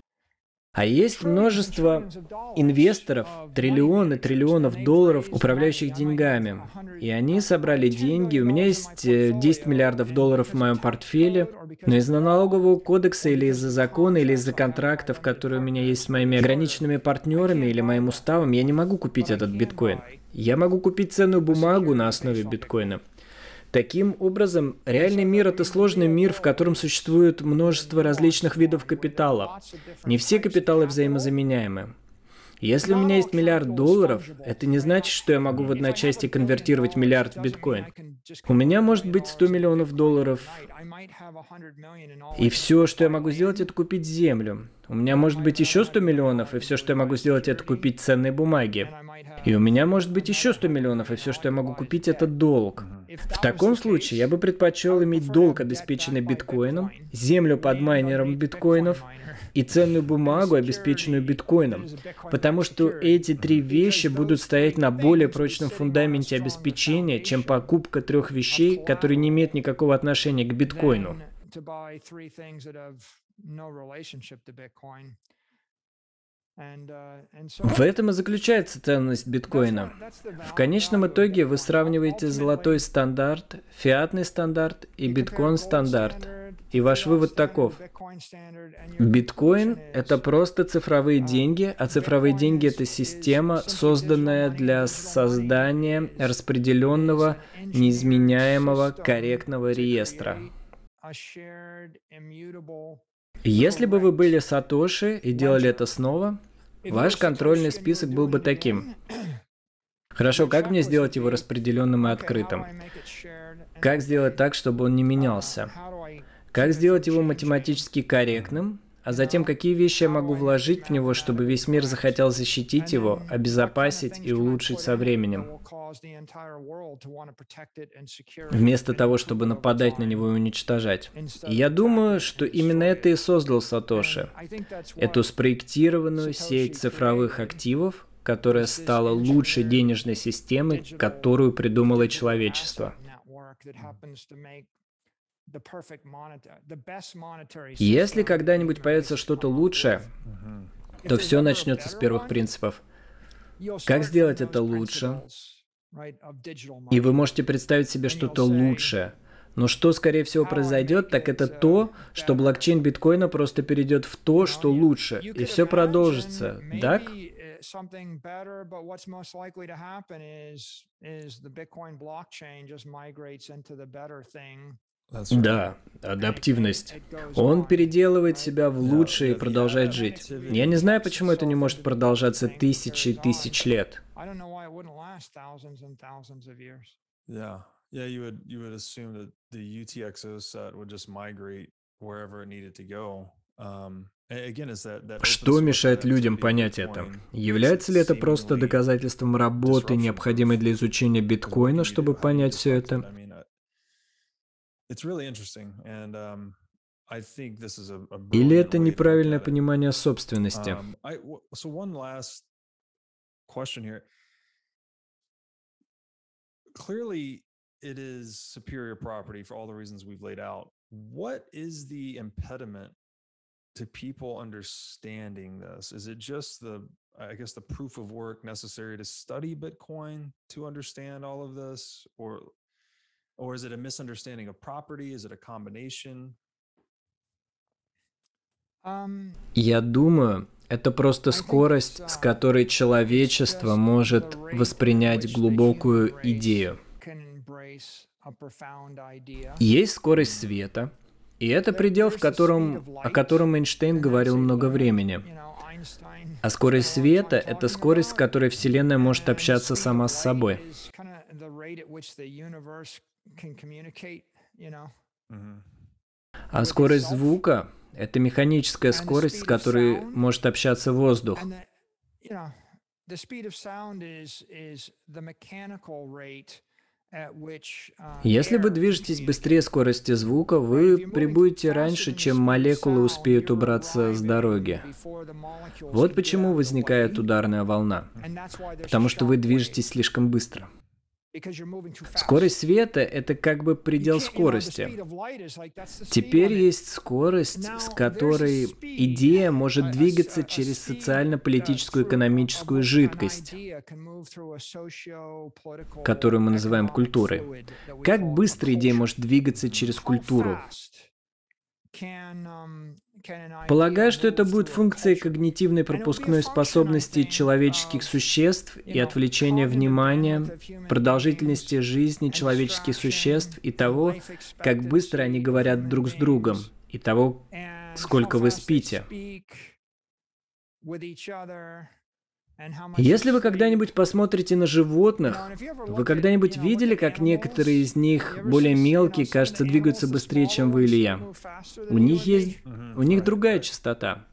А есть множество инвесторов, триллионы триллионов долларов, управляющих деньгами. И они собрали деньги. У меня есть 10 э, миллиардов долларов в моем портфеле. Но из-за налогового кодекса или из-за закона, или из-за контрактов, которые у меня есть с моими ограниченными партнерами или моим уставом, я не могу купить этот биткоин. Я могу купить ценную бумагу на основе биткоина. Таким образом, реальный мир – это сложный мир, в котором существует множество различных видов капитала. Не все капиталы взаимозаменяемы. Если у меня есть миллиард долларов, это не значит, что я могу в одночасье конвертировать миллиард в биткоин. У меня может быть 100 миллионов долларов, и все, что я могу сделать, это купить землю. У меня может быть еще 100 миллионов, и все, что я могу сделать, это купить ценные бумаги. И у меня может быть еще 100 миллионов, и все, что я могу купить, это долг. В таком случае я бы предпочел иметь долг, обеспеченный биткоином, землю под майнером биткоинов, и ценную бумагу, обеспеченную биткоином, потому что эти три вещи будут стоять на более прочном фундаменте обеспечения, чем покупка трех вещей, которые не имеют никакого отношения к биткоину. В этом и заключается ценность биткоина. В конечном итоге вы сравниваете золотой стандарт, фиатный стандарт и биткоин стандарт. И ваш вывод таков. Биткоин — это просто цифровые деньги, а цифровые деньги — это система, созданная для создания распределенного, неизменяемого, корректного реестра. Если бы вы были Сатоши и делали это снова, ваш контрольный список был бы таким. Хорошо, как мне сделать его распределенным и открытым? Как сделать так, чтобы он не менялся? Как сделать его математически корректным? А затем, какие вещи я могу вложить в него, чтобы весь мир захотел защитить его, обезопасить и улучшить со временем? Вместо того, чтобы нападать на него и уничтожать. И я думаю, что именно это и создал Сатоши. Эту спроектированную сеть цифровых активов, которая стала лучшей денежной системой, которую придумало человечество. Если когда-нибудь появится что-то лучшее, то все начнется с первых принципов. Как сделать это лучше? И вы можете представить себе что-то лучшее. Но что, скорее всего, произойдет, так это то, что блокчейн биткоина просто перейдет в то, что лучше, и все продолжится, так? something better, but what's most likely to happen is is the Bitcoin blockchain just migrates into the better thing. Да, адаптивность. Он переделывает себя в лучшее и продолжает жить. Я не знаю, почему это не может продолжаться тысячи и тысяч лет. Yeah, yeah, you would you would assume that the UTXO set would just migrate wherever it needed to go. Um, что мешает людям понять это? Является ли это просто доказательством работы, необходимой для изучения биткоина, чтобы понять все это? Um, Или это неправильное понимание собственности? Um, Clearly, it is superior property for all the reasons we've laid out. What is the impediment to people understanding this? Is it just the I guess, the proof of work necessary to study Bitcoin to understand all of this, or or is it a misunderstanding of property? Is it a combination? Я думаю, это просто скорость, с которой человечество может воспринять глубокую идею. Есть скорость света, и это предел, в котором, о котором Эйнштейн говорил много времени. А скорость света — это скорость, с которой Вселенная может общаться сама с собой. А скорость звука — это механическая скорость, с которой может общаться воздух. Если вы движетесь быстрее скорости звука, вы прибудете раньше, чем молекулы успеют убраться с дороги. Вот почему возникает ударная волна. Потому что вы движетесь слишком быстро. Скорость света — это как бы предел скорости. Теперь есть скорость, с которой идея может двигаться через социально-политическую экономическую жидкость, которую мы называем культурой. Как быстро идея может двигаться через культуру? Полагаю, что это будет функцией когнитивной пропускной способности человеческих существ и отвлечения внимания, продолжительности жизни человеческих существ и того, как быстро они говорят друг с другом, и того, сколько вы спите. Если вы когда-нибудь посмотрите на животных, вы когда-нибудь видели, как некоторые из них, более мелкие, кажется, двигаются быстрее, чем вы или я? У них есть... У них другая частота.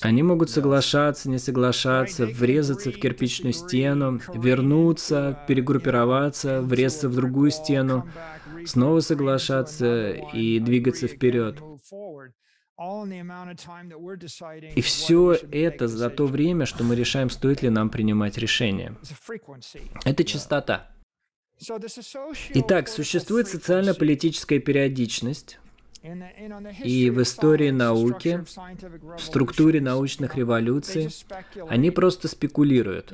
Они могут соглашаться, не соглашаться, врезаться в кирпичную стену, вернуться, перегруппироваться, врезаться в другую стену, снова соглашаться и двигаться вперед. И все это за то время, что мы решаем, стоит ли нам принимать решение. Это частота. Итак, существует социально-политическая периодичность, и в истории науки, в структуре научных революций, они просто спекулируют.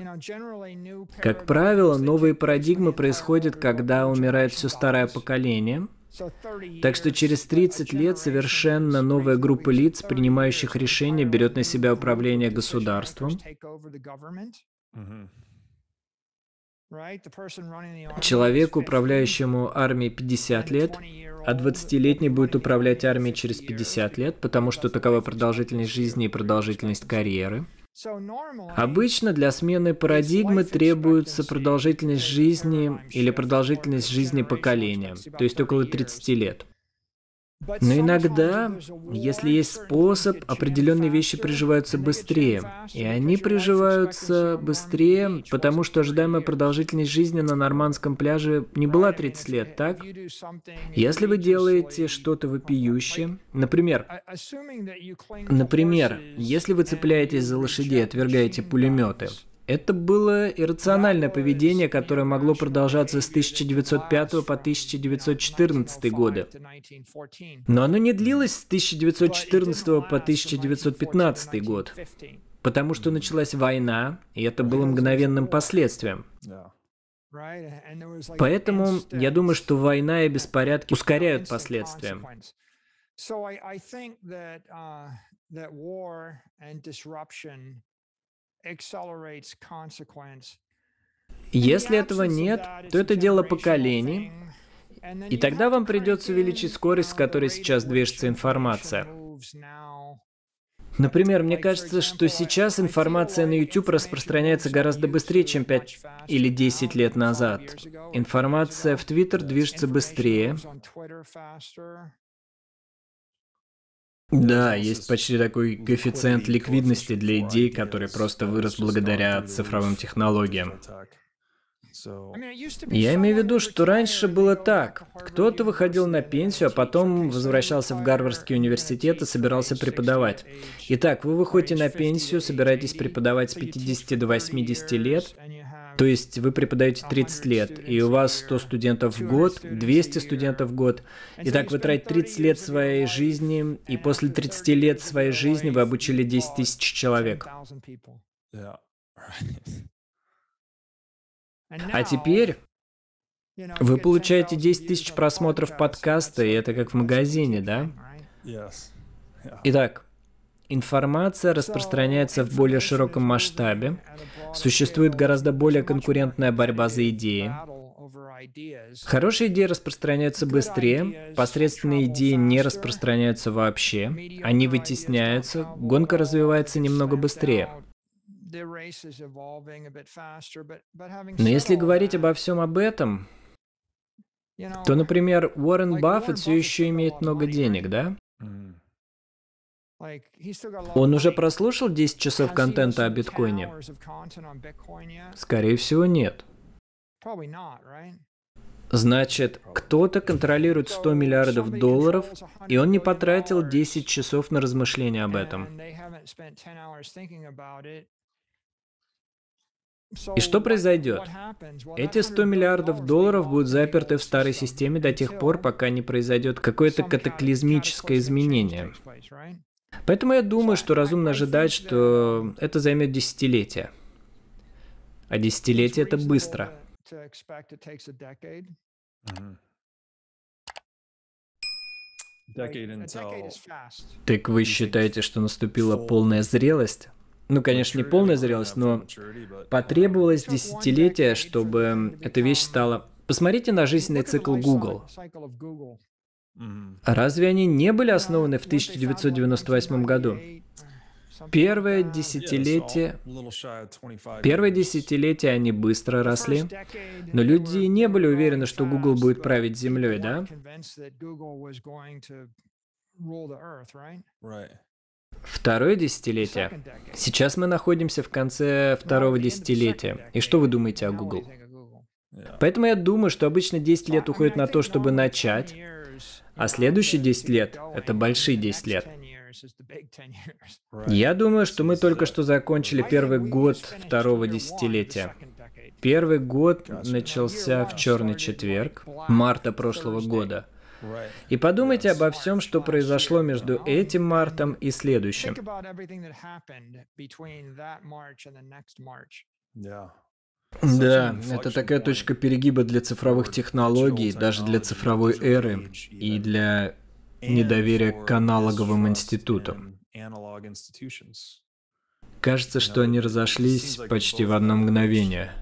Как правило, новые парадигмы происходят, когда умирает все старое поколение – так что через 30 лет совершенно новая группа лиц, принимающих решения, берет на себя управление государством. Человеку, управляющему армией 50 лет, а 20-летний будет управлять армией через 50 лет, потому что такова продолжительность жизни и продолжительность карьеры. Обычно для смены парадигмы требуется продолжительность жизни или продолжительность жизни поколения, то есть около 30 лет. Но иногда, если есть способ, определенные вещи приживаются быстрее. И они приживаются быстрее, потому что ожидаемая продолжительность жизни на нормандском пляже не была 30 лет, так? Если вы делаете что-то вопиющее, например, например, если вы цепляетесь за лошадей, отвергаете пулеметы, это было иррациональное поведение, которое могло продолжаться с 1905 по 1914 годы. Но оно не длилось с 1914 по 1915 год, потому что началась война, и это было мгновенным последствием. Поэтому я думаю, что война и беспорядки ускоряют последствия. So I, I think that uh, that war and disruption если этого нет, то это дело поколений, и тогда вам придется увеличить скорость, с которой сейчас движется информация. Например, мне кажется, что сейчас информация на YouTube распространяется гораздо быстрее, чем 5 или 10 лет назад. Информация в Twitter движется быстрее. Да, есть почти такой коэффициент ликвидности для идей, который просто вырос благодаря цифровым технологиям. Я имею в виду, что раньше было так. Кто-то выходил на пенсию, а потом возвращался в Гарвардский университет и собирался преподавать. Итак, вы выходите на пенсию, собираетесь преподавать с 50 до 80 лет, То есть вы преподаете 30 лет, и у вас 100 студентов в год, 200 студентов в год. И так вы тратите 30 лет своей жизни, и после 30 лет своей жизни вы обучили 10 тысяч человек. А теперь вы получаете 10 тысяч просмотров подкаста, и это как в магазине, да? Итак, информация распространяется в более широком масштабе, существует гораздо более конкурентная борьба за идеи. Хорошие идеи распространяются быстрее, посредственные идеи не распространяются вообще, они вытесняются, гонка развивается немного быстрее. Но если говорить обо всем об этом, то, например, Уоррен Баффет все еще имеет много денег, да? Он уже прослушал 10 часов контента о биткоине? Скорее всего, нет. Значит, кто-то контролирует 100 миллиардов долларов, и он не потратил 10 часов на размышления об этом. И что произойдет? Эти 100 миллиардов долларов будут заперты в старой системе до тех пор, пока не произойдет какое-то катаклизмическое изменение. Поэтому я думаю, что разумно ожидать, что это займет десятилетия. А десятилетие это быстро. Так вы считаете, что наступила полная зрелость? Ну, конечно, не полная зрелость, но потребовалось десятилетия, чтобы эта вещь стала... Посмотрите на жизненный цикл Google. Разве они не были основаны в 1998 году? Первое десятилетие... little shy of 25 Первое десятилетие они быстро росли, но люди не были уверены, что Google будет править землей, да? Второе десятилетие. Сейчас мы находимся в конце второго десятилетия. И что вы думаете о Google? Поэтому я думаю, что обычно 10 лет уходит на то, чтобы начать, а следующие 10 лет – это большие 10 лет. Я думаю, что мы только что закончили первый год второго десятилетия. Первый год начался в черный четверг, марта прошлого года. И подумайте обо всем, что произошло между этим мартом и следующим. Да, это такая точка перегиба для цифровых технологий, даже для цифровой эры и для недоверия к аналоговым институтам. Кажется, что они разошлись почти в одно мгновение.